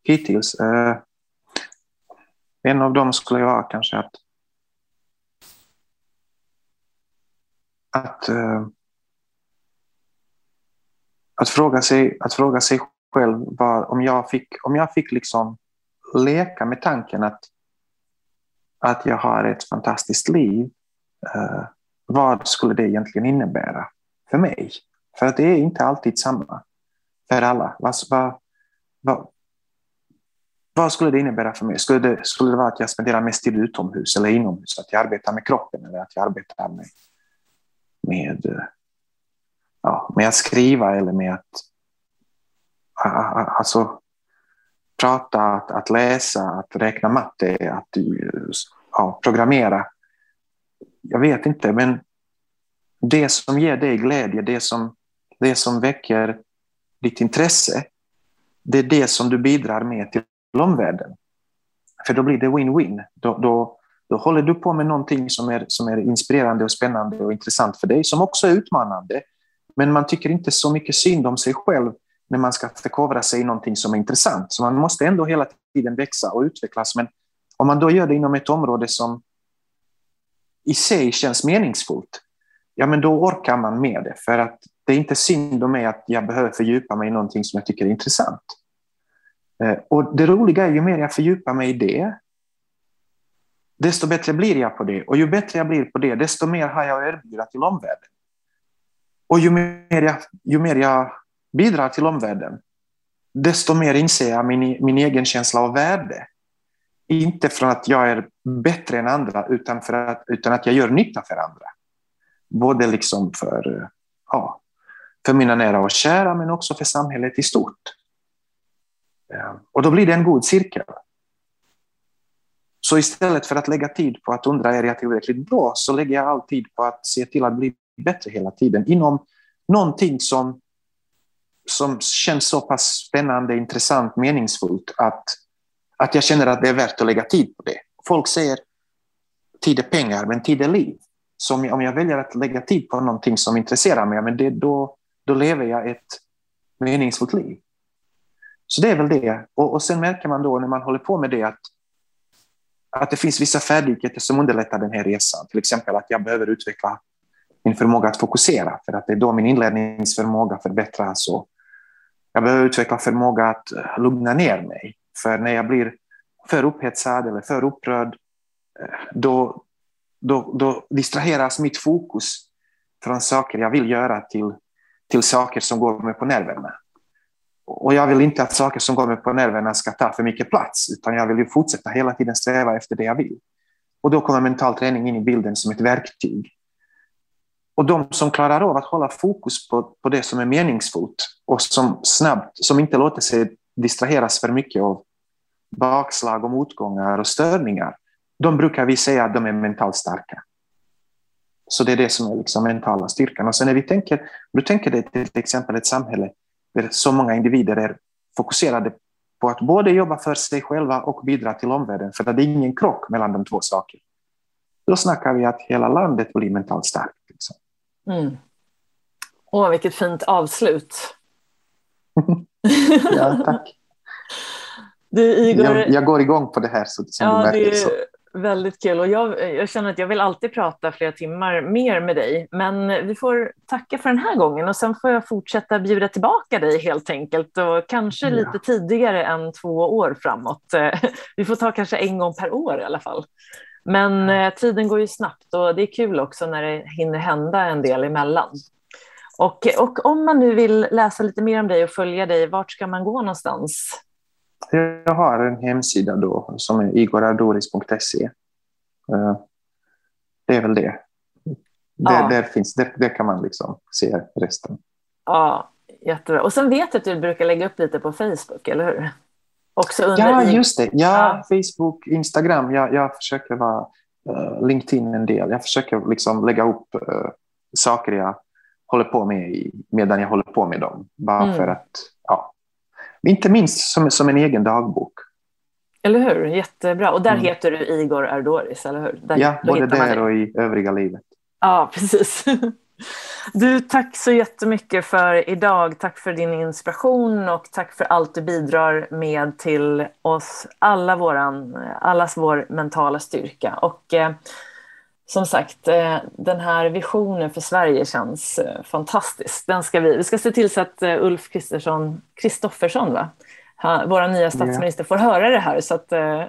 hittills. Eh, en av dem skulle vara kanske att att, uh, att, fråga sig, att fråga sig själv var, om jag fick, om jag fick liksom leka med tanken att, att jag har ett fantastiskt liv. Uh, vad skulle det egentligen innebära för mig? För att det är inte alltid samma för alla. Vad, vad, vad, vad skulle det innebära för mig? Skulle det, skulle det vara att jag spenderar mest tid utomhus eller inomhus? Att jag arbetar med kroppen eller att jag arbetar med, med, eh, ja, med att skriva eller med att alltså, prata, att, att läsa, att räkna matte, att eh, ja, programmera. Jag vet inte, men det som ger dig glädje, det som, det som väcker ditt intresse, det är det som du bidrar med till omvärlden. För då blir det win-win. Då, då, då håller du på med någonting som är, som är inspirerande och spännande och intressant för dig, som också är utmanande. Men man tycker inte så mycket synd om sig själv när man ska förkovra sig i någonting som är intressant. Så man måste ändå hela tiden växa och utvecklas. Men om man då gör det inom ett område som i sig känns meningsfullt, ja men då orkar man med det. För att det är inte synd om mig att jag behöver fördjupa mig i någonting som jag tycker är intressant. Eh, och det roliga är ju mer jag fördjupar mig i det, desto bättre blir jag på det. Och ju bättre jag blir på det, desto mer har jag att erbjuda till omvärlden. Och ju mer jag, ju mer jag bidrar till omvärlden, desto mer inser jag min, min egen känsla av värde. Inte för att jag är bättre än andra, utan för att, utan att jag gör nytta för andra. Både liksom för, ja, för mina nära och kära, men också för samhället i stort. Eh, och då blir det en god cirkel. Så istället för att lägga tid på att undra är jag tillräckligt bra så lägger jag all tid på att se till att bli bättre hela tiden inom någonting som, som känns så pass spännande, intressant, meningsfullt att, att jag känner att det är värt att lägga tid på det. Folk säger tid är pengar, men tid är liv. Så om jag, om jag väljer att lägga tid på någonting som intresserar mig, men det, då, då lever jag ett meningsfullt liv. Så det är väl det. Och, och sen märker man då när man håller på med det att, att det finns vissa färdigheter som underlättar den här resan. Till exempel att jag behöver utveckla min förmåga att fokusera för att det är då min inlärningsförmåga förbättras. Och jag behöver utveckla förmåga att eh, lugna ner mig. För när jag blir för upphetsad eller för upprörd eh, då, då, då distraheras mitt fokus från saker jag vill göra till, till saker som går mig på nerverna. Och jag vill inte att saker som går mig på nerverna ska ta för mycket plats, utan jag vill ju fortsätta hela tiden sträva efter det jag vill. Och då kommer mental träning in i bilden som ett verktyg. Och de som klarar av att hålla fokus på, på det som är meningsfullt och som snabbt, som inte låter sig distraheras för mycket av bakslag och motgångar och störningar, de brukar vi säga att de är mentalt starka. Så det är det som är liksom mentala styrkan. Och sen när vi tänker, du tänker dig till exempel ett samhälle där så många individer är fokuserade på att både jobba för sig själva och bidra till omvärlden, för att det är ingen krock mellan de två sakerna. Då snackar vi att hela landet blir mentalt starkt. Liksom. Mm. Åh, vilket fint avslut. ja, tack. Du, Igor... jag, jag, går igång på det här. Så, som ja, du märker, så. Väldigt kul. Och jag, jag känner att jag vill alltid prata flera timmar mer med dig. Men vi får tacka för den här gången och sen får jag fortsätta bjuda tillbaka dig helt enkelt. Och kanske ja. lite tidigare än två år framåt. Vi får ta kanske en gång per år i alla fall. Men eh, tiden går ju snabbt och det är kul också när det hinner hända en del emellan. Och, och om man nu vill läsa lite mer om dig och följa dig, vart ska man gå någonstans? Jag har en hemsida då som är igoradoris.se. Eh, det är väl det. Ja. där, finns, där, där kan man liksom se resten. Ja, jättebra. Och sen vet jag att du brukar lägga upp lite på Facebook, eller hur? Också under ja, just det. Ja, ja. Facebook, Instagram. Jag, jag försöker vara uh, LinkedIn en del. Jag försöker liksom lägga upp uh, saker jag håller på med i, medan jag håller på med dem. Bara mm. för att. Inte minst som, som en egen dagbok. Eller hur? Jättebra. Och där mm. heter du Igor Ardoris, eller hur? Där, ja, både där och i övriga livet. Ja, precis. Du, tack så jättemycket för idag. Tack för din inspiration och tack för allt du bidrar med till oss alla våran, allas vår mentala styrka. Och eh, som sagt, eh, den här visionen för Sverige känns eh, fantastisk. Den ska vi, vi ska se till så att eh, Ulf Kristoffersson, va? vår nya statsminister, yeah. får höra det här så att yeah.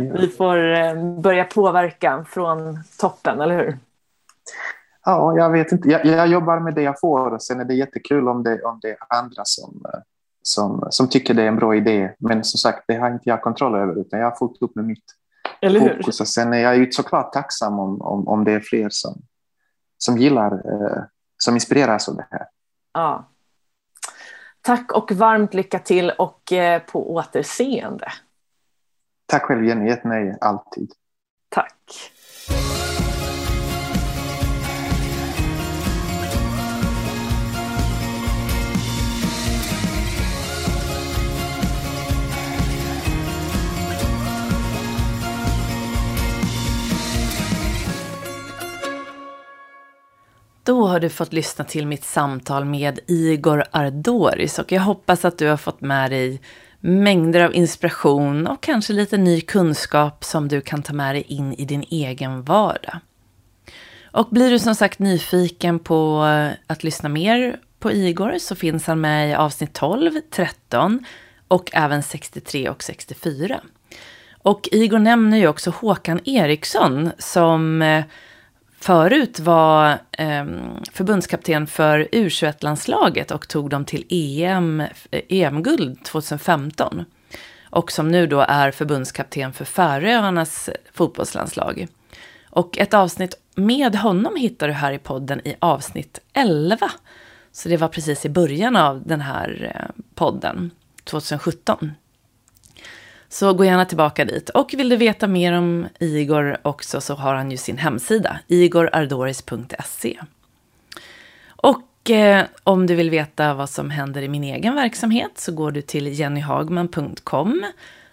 vi får börja påverka från toppen, eller hur? Ja, jag vet inte. Jag, jag, jobbar med det jag får och sen är det jättekul om det, om det är andra som, som, som tycker det är en bra idé. Men som sagt, det har inte jag kontroll över utan jag har fullt upp med mitt Eller hur? fokus. Och sen är jag ju såklart tacksam om, om, om det är fler som, som gillar, eh, som inspireras av det här. Ja. Tack och varmt lycka till och eh, på återseende. Tack själv Jenny, ett nöje alltid. Tack. Då har du fått lyssna till mitt samtal med Igor Ardoris och jag hoppas att du har fått med dig mängder av inspiration och kanske lite ny kunskap som du kan ta med dig in i din egen vardag. Och blir du som sagt nyfiken på att lyssna mer på Igor så finns han med i avsnitt 12, 13 och även 63 och 64. Och Igor nämner ju också Håkan Eriksson som eh, förut var eh, förbundskapten för U21-landslaget och tog dem till EM, EM-guld 2015. Och som nu då är förbundskapten för Färöarnas fotbollslandslag. Och ett avsnitt med honom hittar du här i podden i avsnitt 11. Så det var precis i början av den här eh, podden, 2017. Så gå gärna tillbaka dit. Och vill du veta mer om Igor också så har han ju sin hemsida, igorardoris.se. Och eh, om du vill veta vad som händer i min egen verksamhet så går du till jennyhagman.com.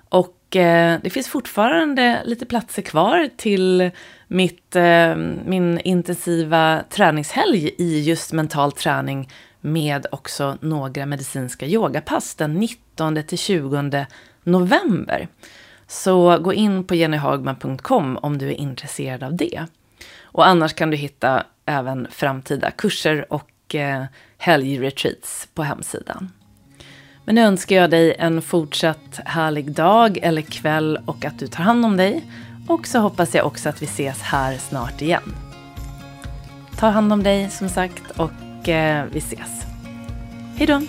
Och eh, det finns fortfarande lite platser kvar till mitt, eh, min intensiva träningshelg i just mental träning med också några medicinska yogapass den 19 till 20 november. Så gå in på jennyhagman.com om du är intresserad av det. Och annars kan du hitta även framtida kurser och eh, helgretreats på hemsidan. Men nu önskar jag dig en fortsatt härlig dag eller kväll och att du tar hand om dig. Och så hoppas jag också att vi ses här snart igen. Ta hand om dig som sagt och eh, vi ses. Hej då!